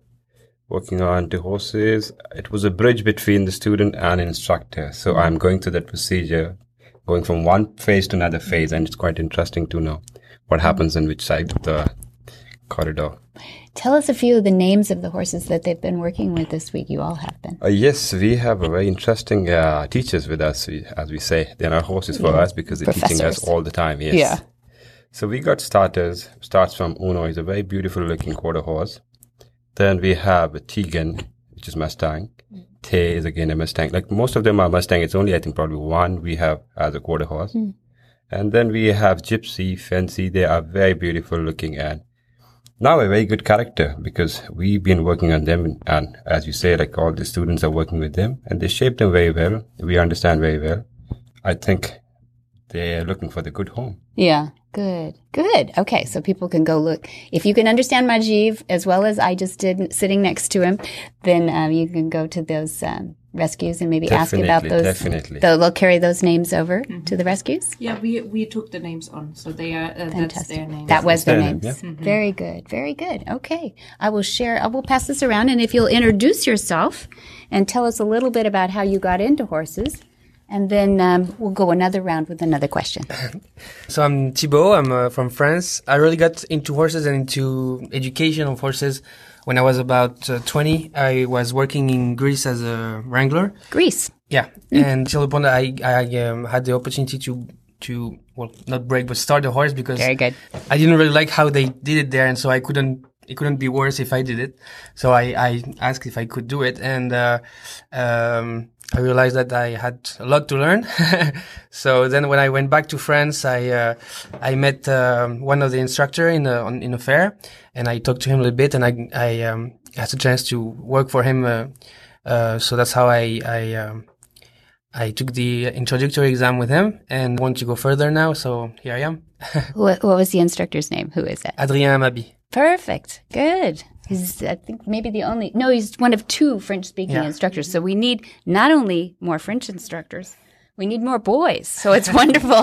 working on the horses. It was a bridge between the student and instructor. So I'm going through that procedure, going from one phase to another phase, and it's quite interesting to know what happens in which side of the corridor. Tell us a few of the names of the horses that they've been working with this week. You all have been. Uh, yes, we have a very interesting uh, teachers with us, as we say. They're not horses for us because they're teaching us all the time. Yes. Yeah. So we got starters. Starts from Uno. He's a very beautiful looking quarter horse. Then we have Tegan, which is Mustang. Mm. Tay is again a Mustang. Like most of them are Mustang. It's only I think probably one we have as a quarter horse. Mm. And then we have Gypsy, Fancy. They are very beautiful looking and now a very good character because we've been working on them and as you say like all the students are working with them and they shape them very well we understand very well i think they're looking for the good home Yeah. Good. Good. Okay. So people can go look. If you can understand Majiv as well as I just did sitting next to him, then um, you can go to those um, rescues and maybe ask about those. definitely. They'll, they'll carry those names over to the rescues. Yeah, we we took the names on, so they are uh, that's their names. That was their their names. name, Very good. Very good. Okay. I will share, I will pass this around. And if you'll introduce yourself and tell us a little bit about how you got into horses, and then um, we'll go another round with another question. *coughs* So I'm Thibaut. I'm uh, from France. I really got into horses and into education of horses when I was about uh, 20. I was working in Greece as a wrangler. Greece. Yeah, and till the point that I I um, had the opportunity to to well not break but start a horse because Very good. I didn't really like how they did it there, and so I couldn't. It couldn't be worse if I did it. So I, I asked if I could do it, and uh, um, I realized that I had a lot to learn. *laughs* so then, when I went back to France, I uh, I met um, one of the instructor in a on, in a fair, and I talked to him a little bit, and I I um, had a chance to work for him. Uh, uh, so that's how I I um, I took the introductory exam with him and want to go further now. So here I am. *laughs* What, what was the instructor's name? Who is it? Adrien Mabi. Perfect. Good. He's, I think, maybe the only, no, he's one of two French speaking Yeah. instructors. So we need not only more French instructors, we need more boys. So it's *laughs* wonderful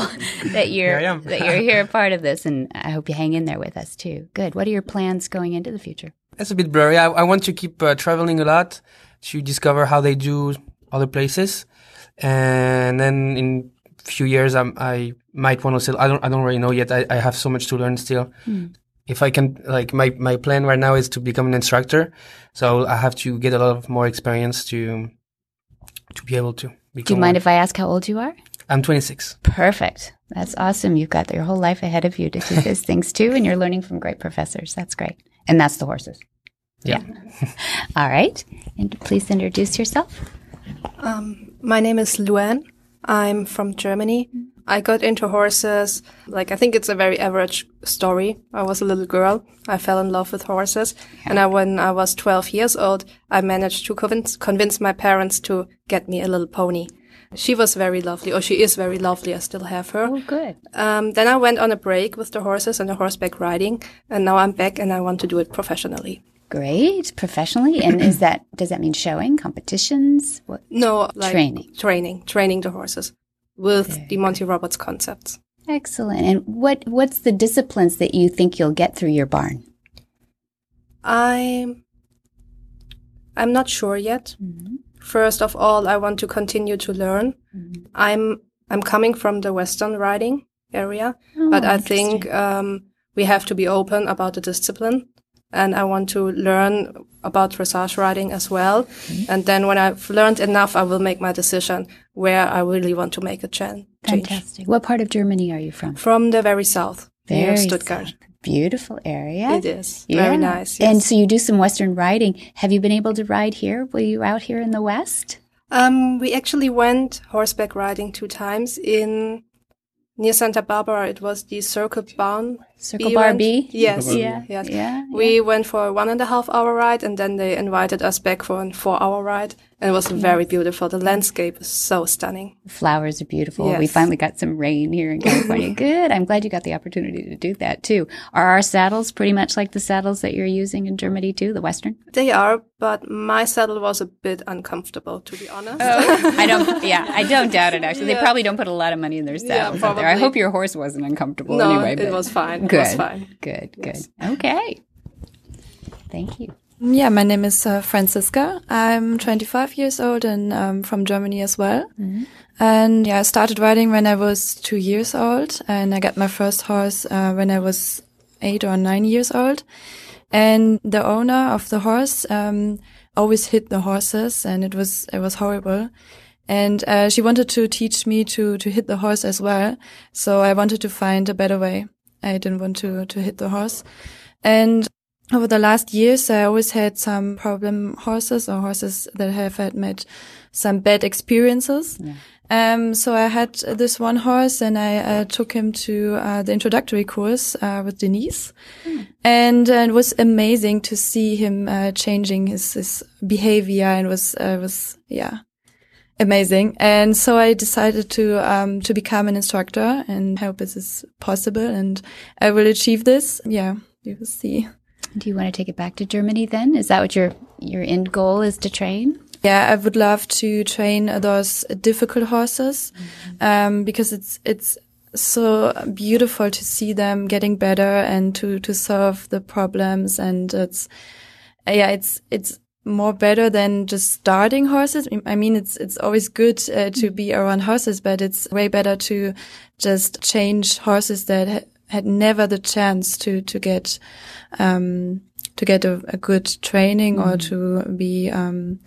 that you're, Here that you're here a part of this. And I hope you hang in there with us too. Good. What are your plans going into the future? That's a bit blurry. I, I want to keep uh, traveling a lot to discover how they do other places. And then in few years, I'm, I might want to still. I don't. I don't really know yet. I, I have so much to learn still. If I can, like my my plan right now is to become an instructor. So I have to get a lot of more experience to to be able to. Become Do you mind if I ask how old you are? I'm 26. Perfect. That's awesome. You've got your whole life ahead of you to do these *laughs* things too, and you're learning from great professors. That's great. And that's the horses. Yeah. *laughs* All right. And please introduce yourself. Um, my name is Luan. I'm from Germany. I got into horses, like, I think it's a very average story. I was a little girl. I fell in love with horses. And I, when I was 12 years old, I managed to convince, convince my parents to get me a little pony. She was very lovely, or she is very lovely. I still have her. Oh, good. Um, then I went on a break with the horses and the horseback riding, and now I'm back and I want to do it professionally. Great. Professionally. And is that, does that mean showing competitions? What? No, like Training. training, training the horses with the Monty Roberts concepts. Excellent. And what, what's the disciplines that you think you'll get through your barn? I'm I'm not sure yet. Mm-hmm. First of all, I want to continue to learn. Mm-hmm. I'm I'm coming from the Western riding area, Oh, but I think um, we have to be open about the discipline, and I want to learn about dressage riding as well. Mm-hmm. And then when I've learned enough, I will make my decision where I really want to make a change. Fantastic. What part of Germany are you from? From the very south, near Very Stuttgart. south. Beautiful area. It is very nice. Yes. And so you do some Western riding. Have you been able to ride here? Were you out here in the West? Um, we actually went horseback riding two times in near Santa Barbara. It was the Circle Barn. Circle B Bar ranch. B? Yes. Yeah. Yes. Yeah. We went for a one and a half hour ride and then they invited us back for a four hour ride. And it was very beautiful. The landscape is so stunning. The flowers are beautiful. We finally got some rain here in California. *laughs* Good. I'm glad you got the opportunity to do that too. Are our saddles pretty much like the saddles that you're using in Germany too, the Western? They are, but my saddle was a bit uncomfortable, to be honest. Oh. *laughs* I don't, yeah, I don't doubt it actually. They probably don't put a lot of money in their saddles out there. I hope your horse wasn't uncomfortable no, anyway. it but- was fine. Good. Was fine. Good, good. Yes. Okay. Thank you. Yeah, my name is uh, Franziska. I'm 25 years old and um, from Germany as well. And yeah, I started riding when I was two years old, and I got my first horse uh, when I was eight or nine years old. And the owner of the horse um, always hit the horses, and it was it was horrible. And uh, she wanted to teach me to to hit the horse as well. So I wanted to find a better way. I didn't want to to hit the horse, and over the last years, I always had some problem horses or horses that have had made some bad experiences. Um, so I had this one horse and I uh, took him to uh, the introductory course uh, with Denise. And uh, it was amazing to see him uh, changing his, his behavior and was, uh, was, yeah, amazing. And so I decided to, um, to become an instructor and hope this is possible and I will achieve this. Yeah, you will see. Do you want to take it back to Germany then? Is that what your your end goal is to train? Yeah, I would love to train those difficult horses, um, because it's, it's so beautiful to see them getting better and to, to solve the problems. And it's, yeah, it's, it's more better than just starting horses. I mean, it's, it's always good uh, to be around horses, but it's way better to just change horses that ha- had never the chance to, to get, um, to get a, a good training or to be, um,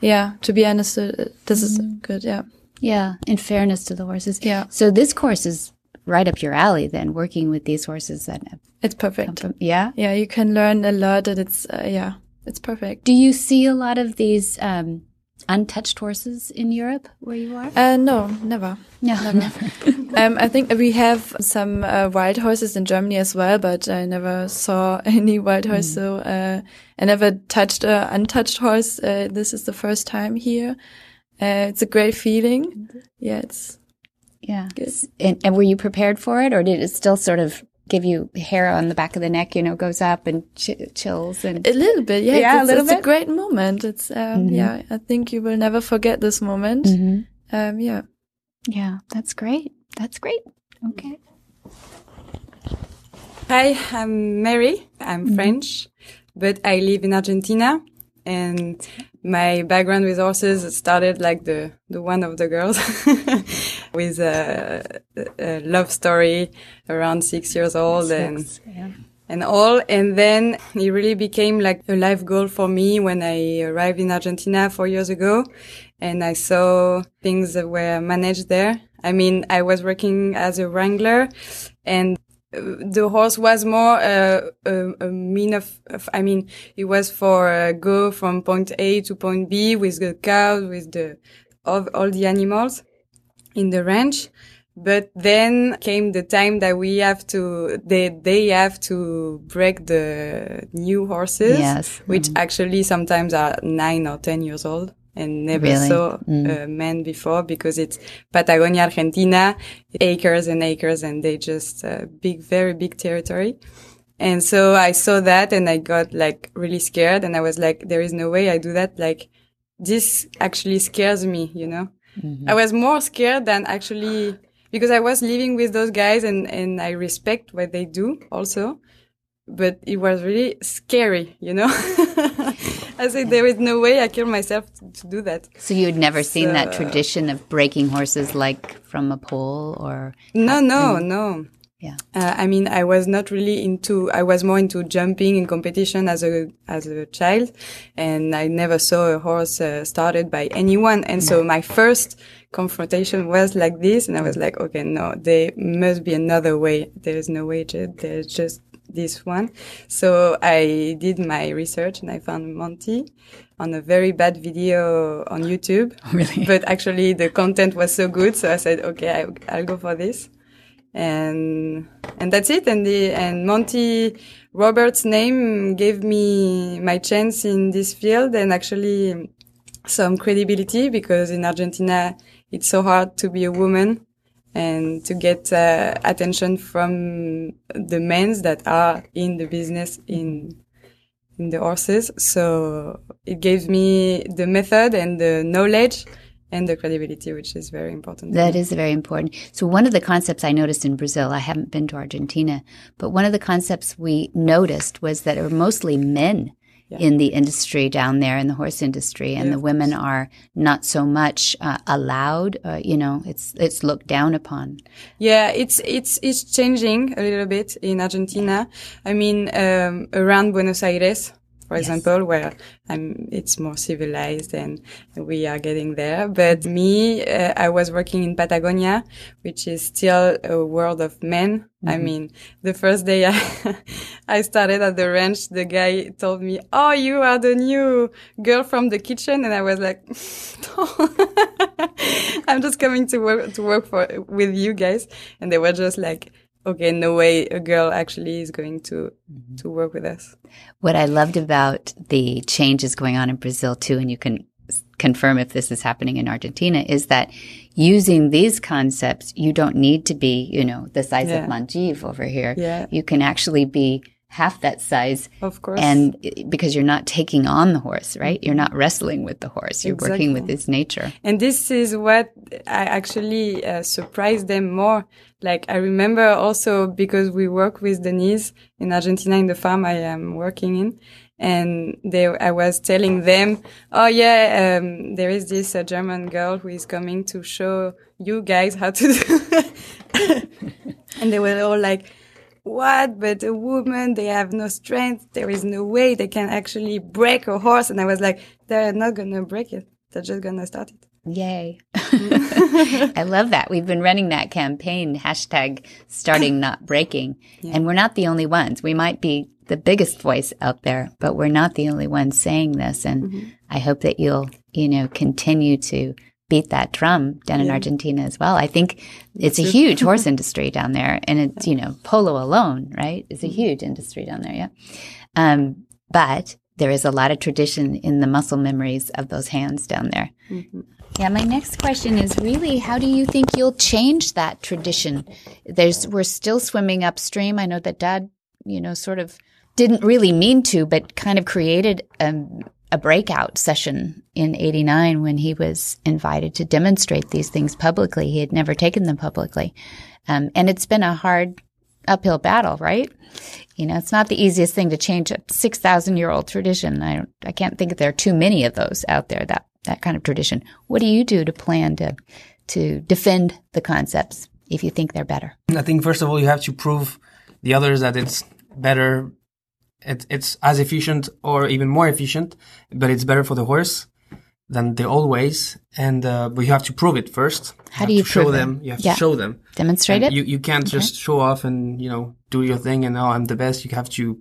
yeah, to be understood. This is good. Yeah. Yeah, in fairness to the horses. Yeah. So this course is right up your alley then, working with these horses that It's perfect. from, yeah. Yeah. You can learn a lot and it's, uh, yeah, it's perfect. Do you see a lot of these um, untouched horses in Europe where you are? Uh, no, never. No, never. *laughs* um, I think we have some uh, wild horses in Germany as well, but I never saw *laughs* any wild horse. So uh, I never touched a untouched horse. Uh, this is the first time here. Uh, it's a great feeling. Yeah, it's Yeah. Good. And, and were you prepared for it, or did it still sort of give you hair on the back of the neck? You know, goes up and ch- chills and a little bit. Yeah, Yeah, a it's, little it's bit. a great moment. It's um, Mhm. yeah. I think you will never forget this moment. Mhm. Um, yeah. yeah, that's great. That's great. Okay. Hi, I'm Mary. I'm French, but I live in Argentina. And my background with horses started like the, the one of the girls. *laughs* with a, a love story around six years old Six, and yeah. and all. And then it really became like a life goal for me when I arrived in Argentina four years ago and I saw things that were managed there. I mean, I was working as a wrangler and the horse was more uh, a, a mean of, of, I mean, it was for uh, go from point A to point B with the cows, with the, of all the animals in the ranch. But then came the time that we have to, they, they have to break the new horses, Yes. which actually sometimes are nine or 10 years old and never Really? saw Mm. a man before because it's Patagonia, Argentina, acres and acres and they just uh, big, very big territory. And so I saw that and I got like really scared and I was like, there is no way I do that. Like this actually scares me, you know? I was more scared than actually because I was living with those guys and, and I respect what they do also. But it was really scary, you know? *laughs* I said, there is no way I kill myself to, to do that. So you had never seen that uh, tradition of breaking horses like from a pole or No, no, no. Yeah. Uh, I mean, I was not really into. I was more into jumping in competition as a as a child, and I never saw a horse uh, started by anyone. And so my first confrontation was like this, and I was like, okay, no, there must be another way. There is no way. There's just this one. So I did my research, and I found Monty on a very bad video on YouTube. *laughs* Really? But actually, the content was so good, so I said, okay, I, I'll go for this and and that's it. And the and monty roberts name gave me my chance in this field and actually some credibility because in argentina it's so hard to be a woman and to get uh, attention from the men that are in the business in in the horses. So it gave me the method and the knowledge and the credibility which is very important That is very important. So one of the concepts I noticed in Brazil, I haven't been to Argentina, but one of the concepts we noticed was that it were mostly men in the industry down there in the horse industry, and Yeah, the women are not so much uh, allowed. Uh, you know, it's it's looked down upon. Yeah, it's it's it's changing a little bit in Argentina. I mean, um, around Buenos Aires, for example, where I'm, it's more civilized and we are getting there. But me, uh, I was working in Patagonia, which is still a world of men. I Mhm. mean, the first day I, *laughs* I started at the ranch, the guy told me, "Oh, you are the new girl from the kitchen," and I was like, *laughs* *laughs* "I'm just coming to work to work for with you guys," and they were just like, "Okay, no way, a girl actually is going to mm-hmm. to work with us." What I loved about the changes going on in Brazil too, and you can confirm if this is happening in Argentina, is that using these concepts, you don't need to be, you know, the size Yeah. of Manjiv over here. Yeah. You can actually be half that size. Of course. And because you're not taking on the horse, right? You're not wrestling with the horse. You're working with Exactly. its nature. And this is what I actually uh, surprised them more. Like I remember also because we work with Denise in Argentina in the farm I am working in. And they, I was telling them, oh yeah, um, there is this uh, German girl who is coming to show you guys how to do. *laughs* *laughs* and they were all like, what? But a woman, they have no strength. There is no way they can actually break a horse. And I was like, they're not going to break it. They're just going to start it. Yay. *laughs* I love that. We've been running that campaign, hashtag starting *clears throat* not breaking. And we're not the only ones. We might be the biggest voice out there, but we're not the only ones saying this. And mm-hmm. I hope that you'll, you know, continue to beat that drum down in Argentina as well. I think it's a huge horse *laughs* industry down there. And it's, you know, polo alone, right? It's a huge industry down there. Yeah. Um, but there is a lot of tradition in the muscle memories of those hands down there. Yeah, my next question is really how do you think you'll change that tradition? There's we're still swimming upstream. I know that dad, you know, sort of didn't really mean to, but kind of created um, a breakout session in 89 when he was invited to demonstrate these things publicly. He had never taken them publicly. Um, and it's been a hard uphill battle, right? You know, it's not the easiest thing to change a 6,000 year old tradition. I, I can't think there are too many of those out there, that, that kind of tradition. What do you do to plan to, to defend the concepts if you think they're better? I think first of all you have to prove the others that it's better. It, it's as efficient or even more efficient, but it's better for the horse than the old ways. And uh, but you have to prove it first. How do you show them? You have Yeah. to show them. Demonstrate And it? You you can't Okay. just show off and you know do your thing and oh I'm the best. You have to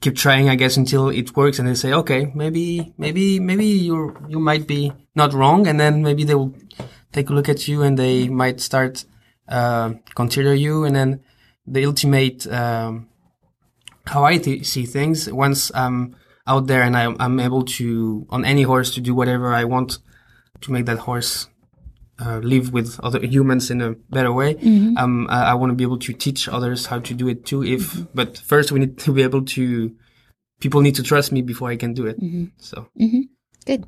keep trying, I guess, until it works. And they say, okay, maybe maybe maybe you you might be not wrong, and then maybe they will take a look at you and they might start uh, consider you, and then the ultimate um, how I th- see things once I'm out there and I'm, I'm able to on any horse to do whatever I want to make that horse uh, live with other humans in a better way. Mhm. Um, I, I want to be able to teach others how to do it too. If but first we need to be able to people need to trust me before I can do it. Mhm. So hmm Good.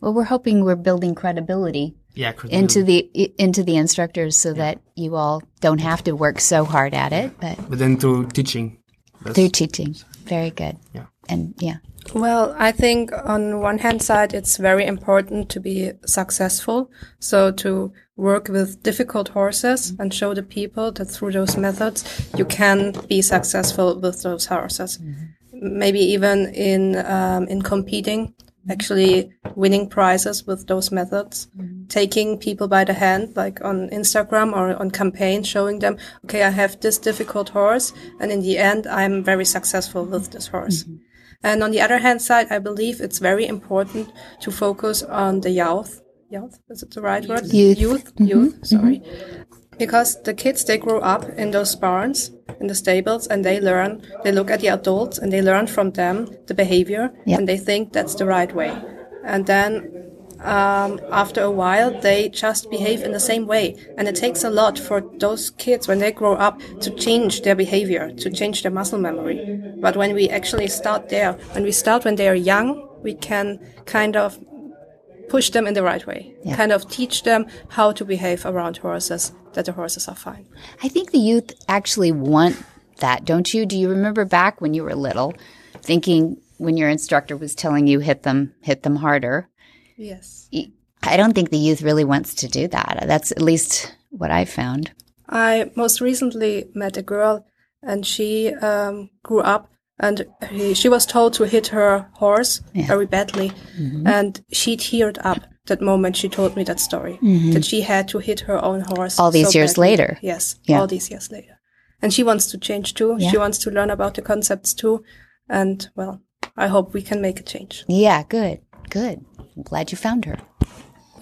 Well, we're hoping we're building credibility yeah, into the into the instructors so that you all don't have to work so hard at it, but but then through teaching. That's- through teaching. Very good. Yeah. And yeah. Well, I think on one hand side, it's very important to be successful. So to work with difficult horses and show the people that through those methods, you can be successful with those horses. Maybe even in, um, in competing, actually winning prizes with those methods, mm-hmm. taking people by the hand, like on Instagram or on campaign, showing them, okay, I have this difficult horse. And in the end, I'm very successful with this horse. Mm-hmm. And on the other hand side, I believe it's very important to focus on the youth. Youth, is it the right word? Youth. Youth, Mhm, youth, mm-hmm. sorry. Because the kids, they grow up in those barns, in the stables, and they learn, they look at the adults and they learn from them the behavior, Yep. and they think that's the right way. And then um, after a while, they just behave in the same way. And it takes a lot for those kids when they grow up to change their behavior, to change their muscle memory. But when we actually start there, when we start when they are young, we can kind of push them in the right way, Yeah. kind of teach them how to behave around horses, that the horses are fine. I think the youth actually want that, don't you? Do you remember back when you were little thinking when your instructor was telling you hit them, hit them harder? Yes. I don't think the youth really wants to do that. That's at least what I found. I most recently met a girl and she um, grew up and he, she was told to hit her horse Yeah. very badly. Mhm. And she teared up that moment she told me that story. Mhm. That she had to hit her own horse. All these so years badly. later. Yes, Yeah. all these years later. And she wants to change too. Yeah. She wants to learn about the concepts too. And well, I hope we can make a change. Yeah, good, good. I'm glad you found her.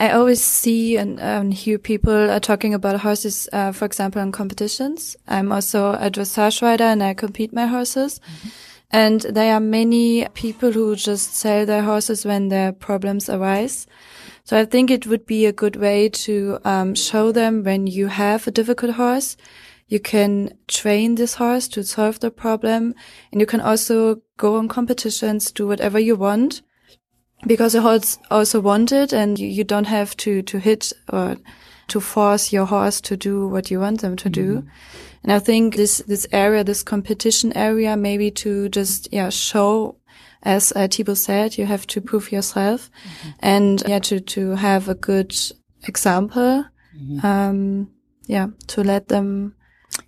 I always see and um, hear people uh, talking about horses, uh, for example, in competitions. I'm also a dressage rider and I compete my horses. And there are many people who just sell their horses when their problems arise. So I think it would be a good way to um, show them when you have a difficult horse, you can train this horse to solve the problem, and you can also go on competitions, do whatever you want because the horse also want it and you, don't have to, to hit or to force your horse to do what you want them to do. And I think this, this area, this competition area, maybe to just, yeah, show, as uh, Thibaut said, you have to prove yourself and yeah, to, to have a good example. Um, yeah, to let them,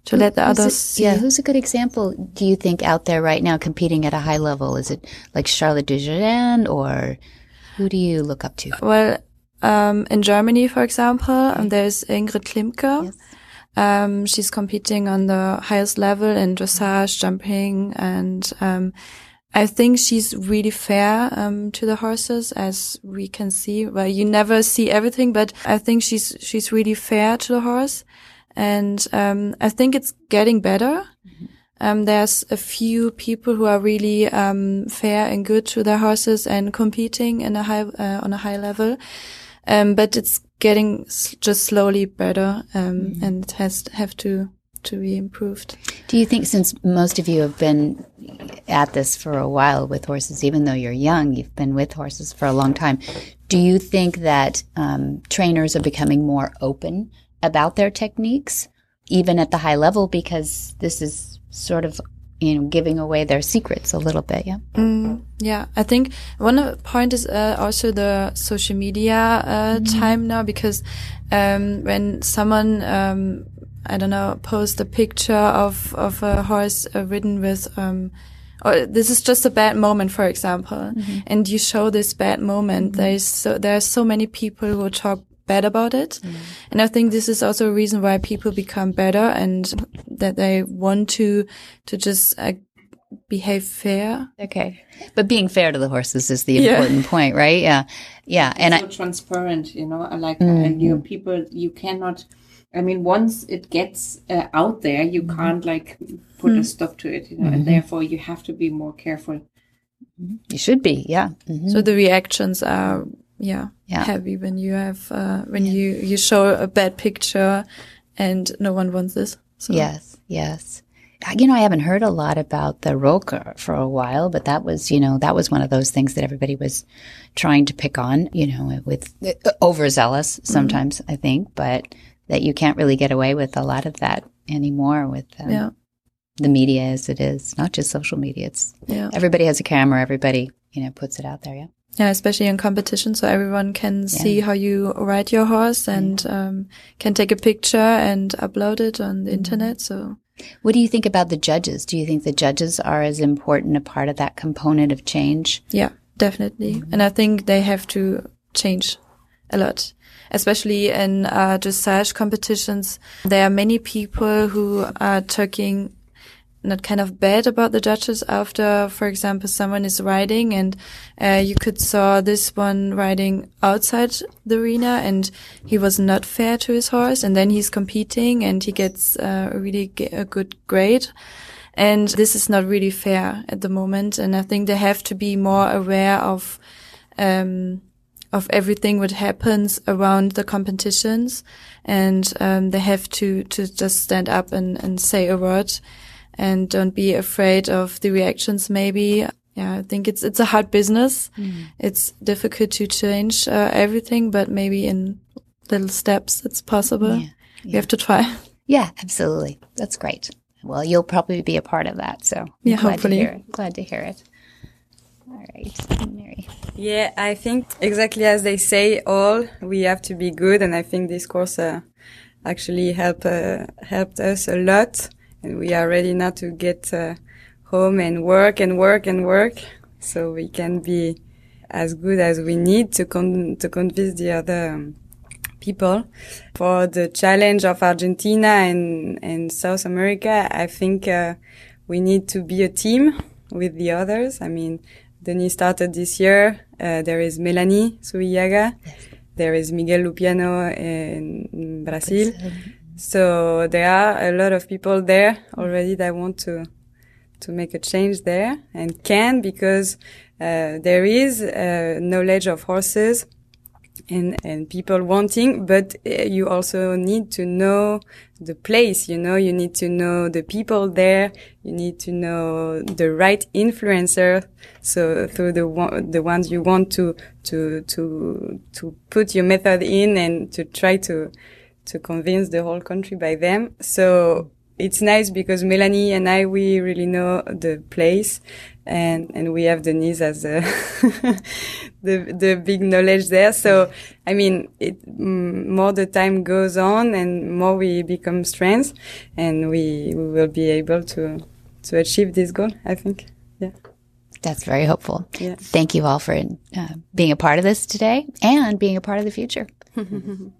to let the Who's a- others see. yeah, who's a good example do you think out there right now competing at a high level? Is it like Charlotte Dujardin or who do you look up to? Well, um, in Germany, for example, um, there's Ingrid Klimke. Um, she's competing on the highest level in dressage, jumping, and um, I think she's really fair um, to the horses, as we can see. Well, you never see everything, but I think she's she's really fair to the horse, and um, I think it's getting better. Um, there's a few people who are really um, fair and good to their horses and competing in a high uh, on a high level. Um, but it's getting s- just slowly better, um, and it has to have to to be improved. Do you think since most of you have been at this for a while with horses, even though you're young, you've been with horses for a long time, do you think that um, trainers are becoming more open about their techniques, even at the high level, because this is sort of you know, giving away their secrets a little bit. Yeah. Mm, yeah, I think one point is uh, also the social media uh, Mm-hmm. time now because um, when someone um, I don't know post a picture of of a horse uh, ridden with um, or this is just a bad moment, for example, Mm-hmm. and you show this bad moment. There's so there are so many people who talk bad about it, Mm-hmm. and I think this is also a reason why people become better and that they want to to just uh, behave fair. Okay. But being fair to the horses is the Yeah. important point, right? Yeah. Yeah. And so I, transparent, you know, like Mm. that. And you people, you cannot. I mean, once it gets uh, out there, you Mm-hmm. can't like put a Mm. stop to it, you know, and therefore you have to be more careful. you should be. Yeah. Mhm. So the reactions are yeah, Yeah. heavy when you have uh, when you you show a bad picture and no one wants this. So Yes, yes. You know, I haven't heard a lot about the rollkur for a while, but that was, you know, that was one of those things that everybody was trying to pick on, you know, with uh, overzealous sometimes, I think, but that you can't really get away with a lot of that anymore with um, Yeah. the media as it is, not just social media. It's Yeah. everybody has a camera, everybody, you know, puts it out there. Yeah. Yeah, especially in competition, so everyone can see how you ride your horse and um, can take a picture and upload it on the internet. So What do you think about the judges? Do you think the judges are as important a part of that component of change? Yeah, definitely. And I think they have to change a lot, especially in uh, dressage competitions. There are many people who are talking not kind of bad about the judges after, for example, someone is riding and uh, you could saw this one riding outside the arena and he was not fair to his horse and then he's competing and he gets uh, really a good grade. And this is not really fair at the moment. And I think they have to be more aware of, um, of everything what happens around the competitions. And, um, they have to, to just stand up and, and say a word and don't be afraid of the reactions maybe. Yeah, I think it's, it's a hard business. It's difficult to change uh, everything, but maybe in little steps it's possible. Yeah, You have to try. Yeah, absolutely. That's great. Well, you'll probably be a part of that. So I'm Yeah, glad hopefully. To hear it. Glad to hear it. All right, Mary. Yeah, I think exactly as they say, all we have to be good, and I think this course uh, actually helped uh, helped us a lot, and we are ready now to get uh, home and work and work and work, so we can be as good as we need to con- to convince the other um, people. For the challenge of Argentina and and South America, I think uh, we need to be a team with the others. I mean, Denis started this year. Uh, there is Melanie Suillaga. There is Miguel Lupiano in Brazil. So there are a lot of people there already that want to to make a change there and can because uh, there is uh, knowledge of horses and and people wanting, but uh, you also need to know the place. You know, you need to know the people there. You need to know the right influencer. So through the the ones you want to to to to put your method in and to try to to convince the whole country by them. So it's nice because Melanie and I, we really know the place and, and we have Denise as the, *laughs* the, the big knowledge there. So, I mean, it, mm, more the time goes on and more we become strengths and we, we will be able to, to achieve this goal, I think. Yeah. That's very hopeful. Yeah. Thank you all for uh, being a part of this today and being a part of the future. *laughs*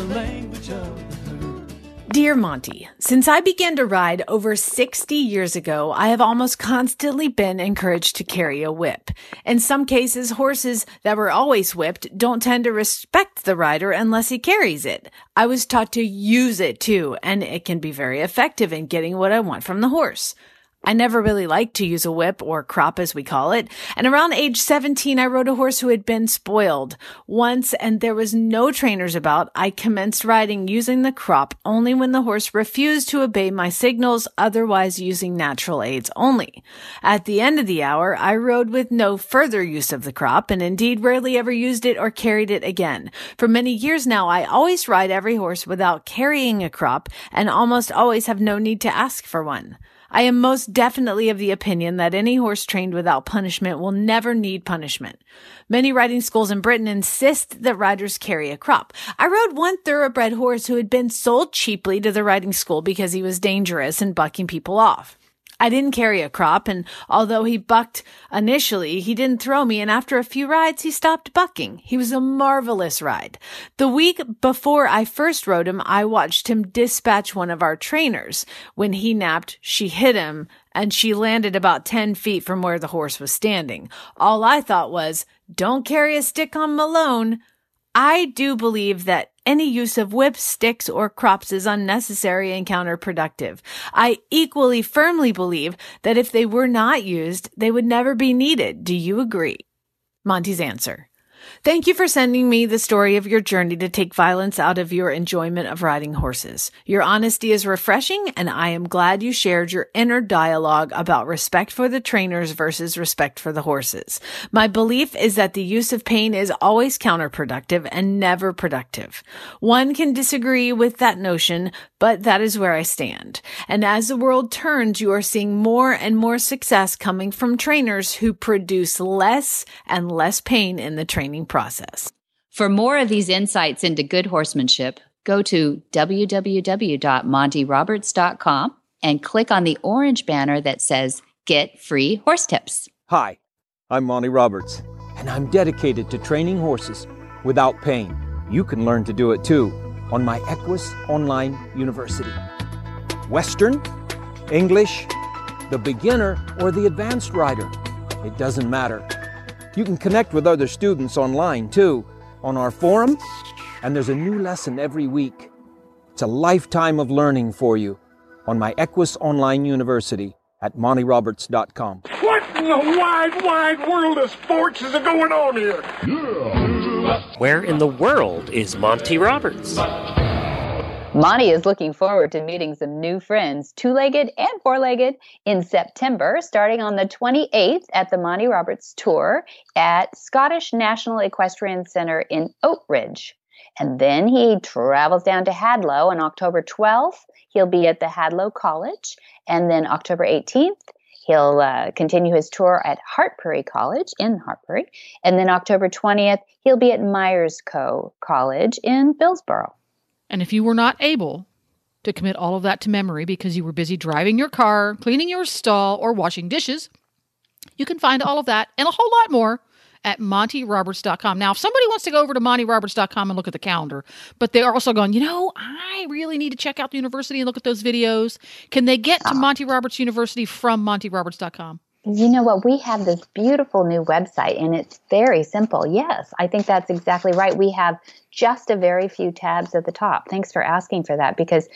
of Dear Monty, since I began to ride over 60 years ago, I have almost constantly been encouraged to carry a whip. In some cases, horses that were always whipped don't tend to respect the rider unless he carries it. I was taught to use it too, and it can be very effective in getting what I want from the horse. I never really liked to use a whip or crop as we call it. And around age 17, I rode a horse who had been spoiled. Once, and there was no trainers about, I commenced riding using the crop only when the horse refused to obey my signals, otherwise using natural aids only. At the end of the hour, I rode with no further use of the crop and indeed rarely ever used it or carried it again. For many years now, I always ride every horse without carrying a crop and almost always have no need to ask for one. I am most definitely of the opinion that any horse trained without punishment will never need punishment. Many riding schools in Britain insist that riders carry a crop. I rode one thoroughbred horse who had been sold cheaply to the riding school because he was dangerous and bucking people off. I didn't carry a crop, and although he bucked initially, he didn't throw me, and after a few rides, he stopped bucking. He was a marvelous ride. The week before I first rode him, I watched him dispatch one of our trainers. When he napped, she hit him, and she landed about 10 feet from where the horse was standing. All I thought was, don't carry a stick on Malone. I do believe that any use of whips, sticks, or crops is unnecessary and counterproductive. I equally firmly believe that if they were not used, they would never be needed. Do you agree? Monty's answer. Thank you for sending me the story of your journey to take violence out of your enjoyment of riding horses. Your honesty is refreshing, and I am glad you shared your inner dialogue about respect for the trainers versus respect for the horses. My belief is that the use of pain is always counterproductive and never productive. One can disagree with that notion, but that is where I stand. And as the world turns, you are seeing more and more success coming from trainers who produce less and less pain in the training process. For more of these insights into good horsemanship, go to www.montyroberts.com and click on the orange banner that says Get Free Horse Tips. Hi, I'm Monty Roberts, and I'm dedicated to training horses without pain. You can learn to do it too on my Equus Online University. Western, English, the beginner, or the advanced rider. It doesn't matter. You can connect with other students online too, on our forum, and there's a new lesson every week. It's a lifetime of learning for you on my Equus Online University at montyroberts.com. What in the wide, wide world of sports is going on here? Where in the world is Monty Roberts? Monty is looking forward to meeting some new friends, two legged and four legged, in September, starting on the 28th at the Monty Roberts Tour at Scottish National Equestrian Center in Oatridge. And then he travels down to Hadlow on October 12th. He'll be at the Hadlow College. And then October 18th, he'll uh, continue his tour at Hartpury College in Hartpury. And then October 20th, he'll be at Myerscough College in Bilsborrow. And if you were not able to commit all of that to memory because you were busy driving your car, cleaning your stall, or washing dishes, you can find all of that and a whole lot more at montyroberts.com. Now, if somebody wants to go over to montyroberts.com and look at the calendar, but they're also going, you know, I really need to check out the university and look at those videos, can they get to ah. Monty Roberts University from montyroberts.com? You know what? We have this beautiful new website and it's very simple. Yes, I think that's exactly right. We have just a very few tabs at the top. Thanks for asking for that because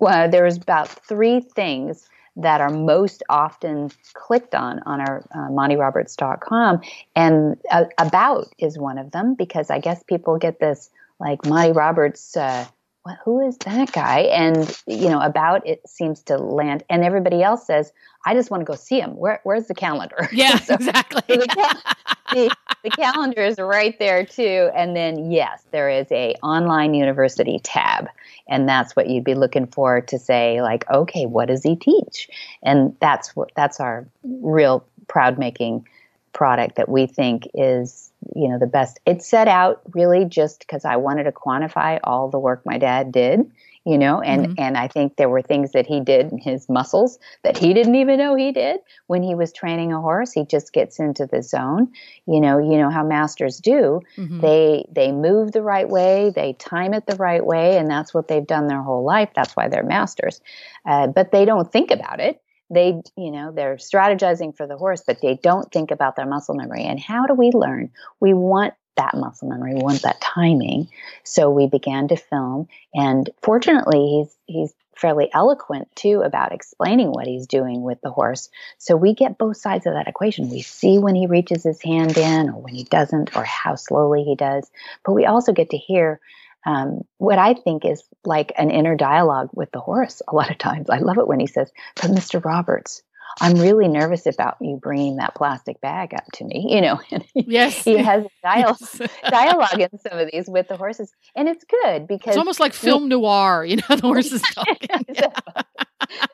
uh, there's about three things that are most often clicked on on our uh, montyroberts.com and uh, about is one of them because I guess people get this like Monty Roberts uh, what, who is that guy? And you know, about it seems to land, and everybody else says, "I just want to go see him." Where, where's the calendar? *laughs* Yeah, so, exactly. So the, cal- the, the, calendar is right there too, and then yes, there is a online university tab, and that's what you'd be looking for to say, like, okay, what does he teach? And that's what that's our real proud making product that we think is you know the best. It set out really just because i wanted to quantify all the work my dad did you know and mm-hmm. and i think there were things that he did in his muscles that he didn't even know he did when he was training a horse. He just gets into the zone. You know you know how masters do. Mm-hmm. they they move the right way they time it the right way and that's what they've done their whole life. That's why they're masters. Uh, but they don't think about it they you know they're strategizing for the horse but they don't think about their muscle memory and how do we learn we want that muscle memory. We want that timing. So we began to film, and fortunately, he's he's fairly eloquent too about explaining what he's doing with the horse. So we get both sides of that equation. We see when he reaches his hand in, or when he doesn't, or how slowly he does. But we also get to hear um, what I think is like an inner dialogue with the horse a lot of times. I love it when he says, But Mr. Roberts, I'm really nervous about you bringing that plastic bag up to me, you know. *laughs* yes. he has *laughs* dialogue, yes. *laughs* dialogue in some of these with the horses. And it's good because it's almost like film noir, you know, the horses talking.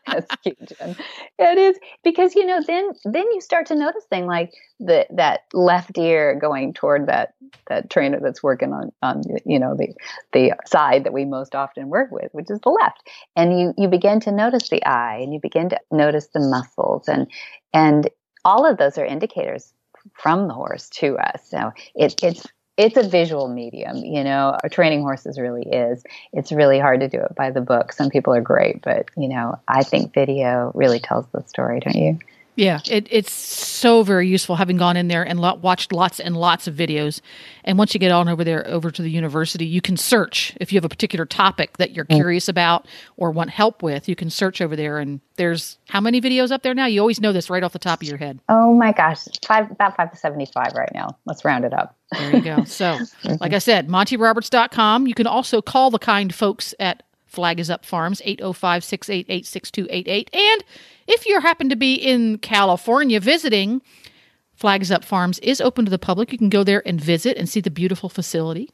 That's cute, Jen. It is because you know then then you start to notice things like the that left ear going toward that that trainer that's working on on you know the the side that we most often work with, which is the left, and you you begin to notice the eye and you begin to notice the muscles and and all of those are indicators from the horse to us. So it, it's it's a visual medium, you know. Training horses really is. It's really hard to do it by the book. Some people are great, but you know, I think video really tells the story, don't you? Yeah, it, it's so very useful having gone in there and lo- watched lots and lots of videos. And once you get on over there, over to the university, you can search if you have a particular topic that you're mm. curious about or want help with. You can search over there, and there's how many videos up there now? You always know this right off the top of your head. Oh my gosh, five about five to seventy-five right now. Let's round it up. There you go. So, *laughs* like I said, MontyRoberts.com. You can also call the kind folks at Flag is Up Farms, 805 688 6288. And if you happen to be in California visiting, Flags Up Farms is open to the public. You can go there and visit and see the beautiful facility.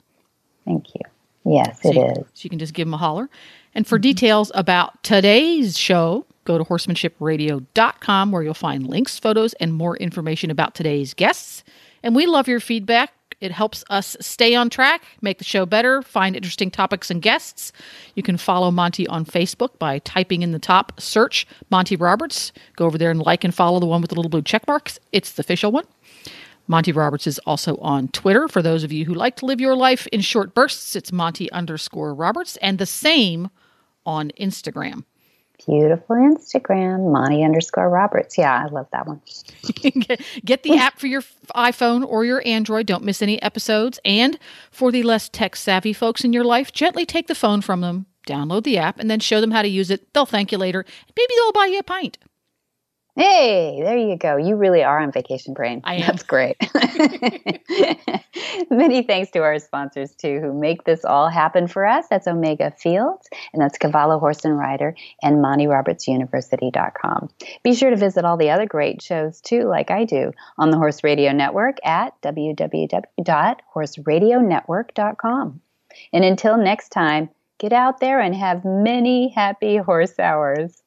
Thank you. Yes, so it you, is. So you can just give them a holler. And for mm-hmm. details about today's show, go to horsemanshipradio.com where you'll find links, photos, and more information about today's guests. And we love your feedback. It helps us stay on track, make the show better, find interesting topics and guests. You can follow Monty on Facebook by typing in the top search Monty Roberts. Go over there and like and follow the one with the little blue check marks. It's the official one. Monty Roberts is also on Twitter. For those of you who like to live your life in short bursts, it's Monty underscore Roberts, and the same on Instagram. Beautiful Instagram, Monty underscore Roberts. Yeah, I love that one. *laughs* get, the app for your iPhone or your Android. Don't miss any episodes. And for the less tech savvy folks in your life, gently take the phone from them, download the app, and then show them how to use it. They'll thank you later. Maybe they'll buy you a pint. Hey, there you go. You really are on vacation brain. I am. That's great. *laughs* Many thanks to our sponsors too, who make this all happen for us. That's Omega Fields, and that's Cavallo Horse and Rider and MontyRobertsUniversity.com. Be sure to visit all the other great shows too, like I do, on the Horse Radio Network at www.horseradionetwork.com. And until next time, get out there and have many happy horse hours.